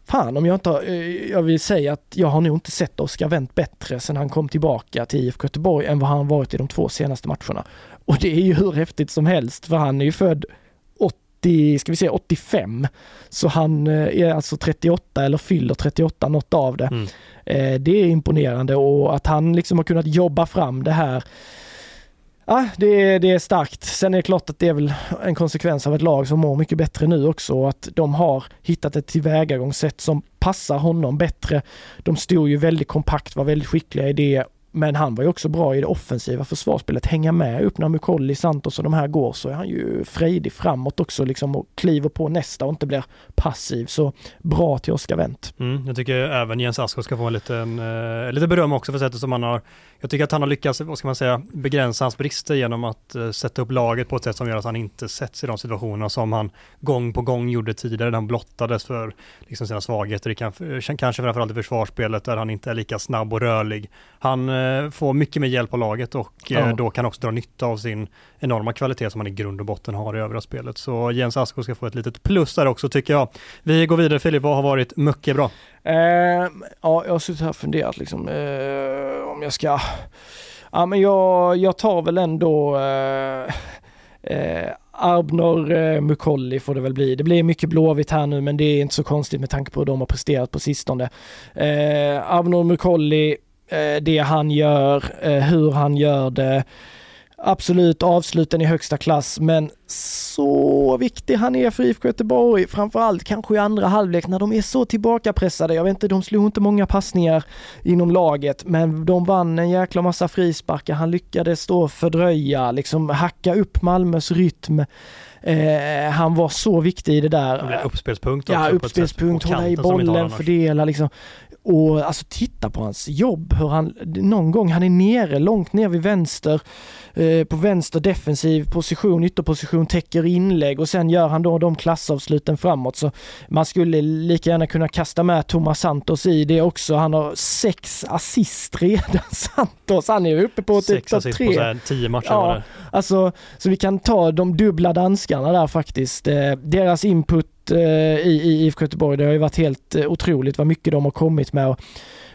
Fan om jag inte har, eh, jag vill säga att jag har nog inte sett Oskar Wendt bättre sedan han kom tillbaka till IFK Göteborg än vad han varit i de två senaste matcherna. Och det är ju hur häftigt som helst för han är ju född 80, ska vi säga 85. Så han eh, är alltså 38 eller fyller 38, något av det. Mm. Eh, det är imponerande och att han liksom har kunnat jobba fram det här Ja, det, det är starkt. Sen är det klart att det är väl en konsekvens av ett lag som mår mycket bättre nu också och att de har hittat ett tillvägagångssätt som passar honom bättre. De stod ju väldigt kompakt, var väldigt skickliga i det men han var ju också bra i det offensiva försvarsspelet, hänga med upp när Mukolli, Santos och de här går så är han ju frejdig framåt också liksom och kliver på nästa och inte blir passiv. Så bra till Oskar Wendt. Mm, jag tycker även Jens Asko ska få en liten, eh, lite beröm också för sättet som han har jag tycker att han har lyckats, vad ska man säga, begränsa hans brister genom att uh, sätta upp laget på ett sätt som gör att han inte sätts i de situationerna som han gång på gång gjorde tidigare, där han blottades för liksom, sina svagheter, kan, kanske framförallt i försvarsspelet där han inte är lika snabb och rörlig. Han uh, får mycket mer hjälp av laget och ja. då kan också dra nytta av sin enorma kvalitet som han i grund och botten har i övriga spelet. Så Jens Asko ska få ett litet plus där också tycker jag. Vi går vidare Filip, vad har varit mycket bra? Eh, ja, jag har suttit här och funderat liksom, eh, om jag ska... Ja, men jag, jag tar väl ändå eh, eh, uh, Arbnor eh, Mukolli får det väl bli. Det blir mycket Blåvitt här nu men det är inte så konstigt med tanke på hur de har presterat på sistone. Eh, Arbnor Mukolli, eh, det han gör, eh, hur han gör det, Absolut avsluten i högsta klass, men så viktig han är för IFK Göteborg, framförallt kanske i andra halvlek när de är så tillbakapressade. Jag vet inte, de slog inte många passningar inom laget, men de vann en jäkla massa frisparkar. Han lyckades då fördröja, liksom hacka upp Malmös rytm. Eh, han var så viktig i det där. Uppspelspunkt också. Ja, uppspelspunkt, hålla i bollen, fördela liksom. Och alltså titta på hans jobb, hur han någon gång, han är nere, långt ner vid vänster, eh, på vänster defensiv position, ytterposition, täcker inlägg och sen gör han då de klassavsluten framåt. Så man skulle lika gärna kunna kasta med Thomas Santos i det också. Han har sex assist redan, Santos. Han är uppe på sex typ assist tre. på tio matcher ja, Alltså, så vi kan ta de dubbla danskarna där faktiskt. Eh, deras input Eh, i, i IFK Göteborg. Det har ju varit helt eh, otroligt vad mycket de har kommit med. Och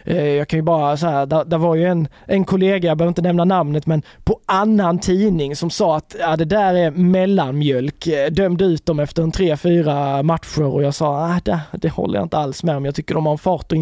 jag kan ju bara så här, där, där var ju en, en kollega, jag behöver inte nämna namnet, men på annan tidning som sa att ja, det där är mellanmjölk. Eh, dömde ut dem efter en tre, fyra matcher och jag sa att det, det håller jag inte alls med om. Jag tycker de har en fart och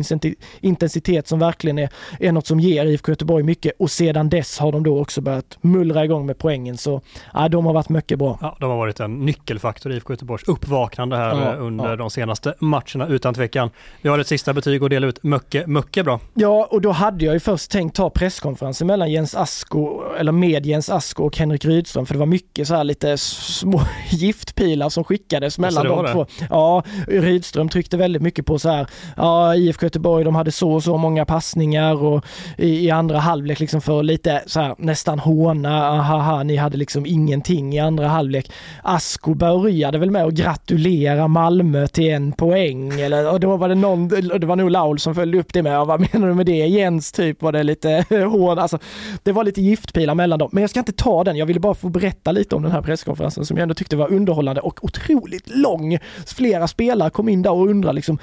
intensitet som verkligen är, är något som ger IFK Göteborg mycket och sedan dess har de då också börjat mullra igång med poängen. Så ja, de har varit mycket bra. Ja, de har varit en nyckelfaktor i IFK Göteborgs uppvaknande här ja, under ja. de senaste matcherna utan tvekan. Vi har ett sista betyg att dela ut. Mycket, mycket bra bra. Ja, och då hade jag ju först tänkt ta presskonferensen mellan Jens Asko, eller med Jens Asko och Henrik Rydström, för det var mycket så här lite små giftpilar som skickades mellan de två. Ja, Rydström tryckte väldigt mycket på så här, ja, IFK Göteborg, de hade så och så många passningar och i, i andra halvlek liksom för lite så här nästan håna, ahaha, ni hade liksom ingenting i andra halvlek. Asko började väl med att gratulera Malmö till en poäng eller och då var det någon, det var nog Laul som följde upp det med, vad menar du med det? Jens typ var det lite hård, alltså det var lite giftpilar mellan dem. Men jag ska inte ta den, jag ville bara få berätta lite om den här presskonferensen som jag ändå tyckte var underhållande och otroligt lång. Flera spelare kom in där och undrade liksom,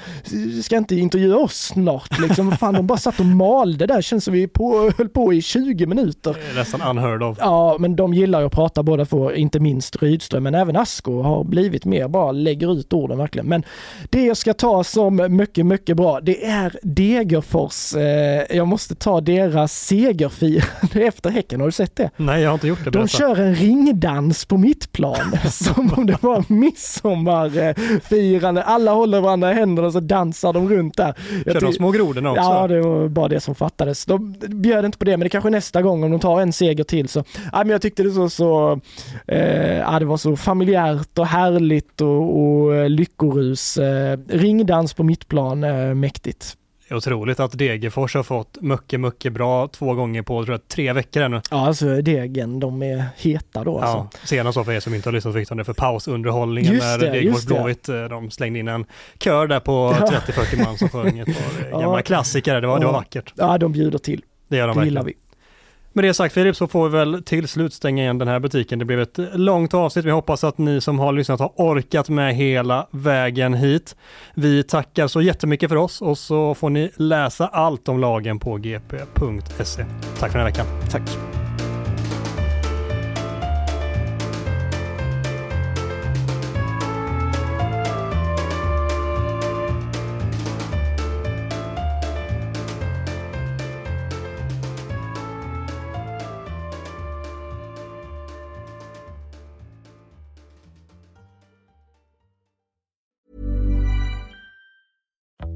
ska inte intervjua oss snart liksom? Fan, de bara satt och malde där, känns som vi på, höll på i 20 minuter. Nästan unheard of. Ja, men de gillar ju att prata båda två, inte minst Rydström, men även Asko har blivit mer, bara lägger ut orden verkligen. Men det jag ska ta som mycket, mycket bra, det är Degerfors. Eh, jag måste ta deras segerfirande efter Häcken, har du sett det? Nej, jag har inte gjort det. De kör en ringdans på mittplan, som om det var midsommarfirande. Alla håller varandra i händerna och så dansar de runt där. Kör de små grodorna också? Ja, det var bara det som fattades. De bjöd inte på det, men det kanske nästa gång om de tar en seger till så. Ja, men jag tyckte det så, så eh, ja, det var så familjärt och härligt och, och lyckorus. Eh, ringdans på mittplan, eh, mäktigt. Otroligt att Degerfors har fått mycket, mycket bra två gånger på tror jag, tre veckor ännu. Ja, alltså Degen, de är heta då alltså. Ja, senast för er som inte har lyssnat fick de det för pausunderhållningen just när Degerfors Blåvitt, eh, de slängde in en kör där på 30-40 man som sjöng ett par gamla ja. klassiker. Det var, det var vackert. Ja, de bjuder till. Det gör de det verkligen. vi. Med det sagt Filip så får vi väl till slut stänga igen den här butiken. Det blev ett långt avsnitt. Vi hoppas att ni som har lyssnat har orkat med hela vägen hit. Vi tackar så jättemycket för oss och så får ni läsa allt om lagen på gp.se. Tack för den här veckan. Tack.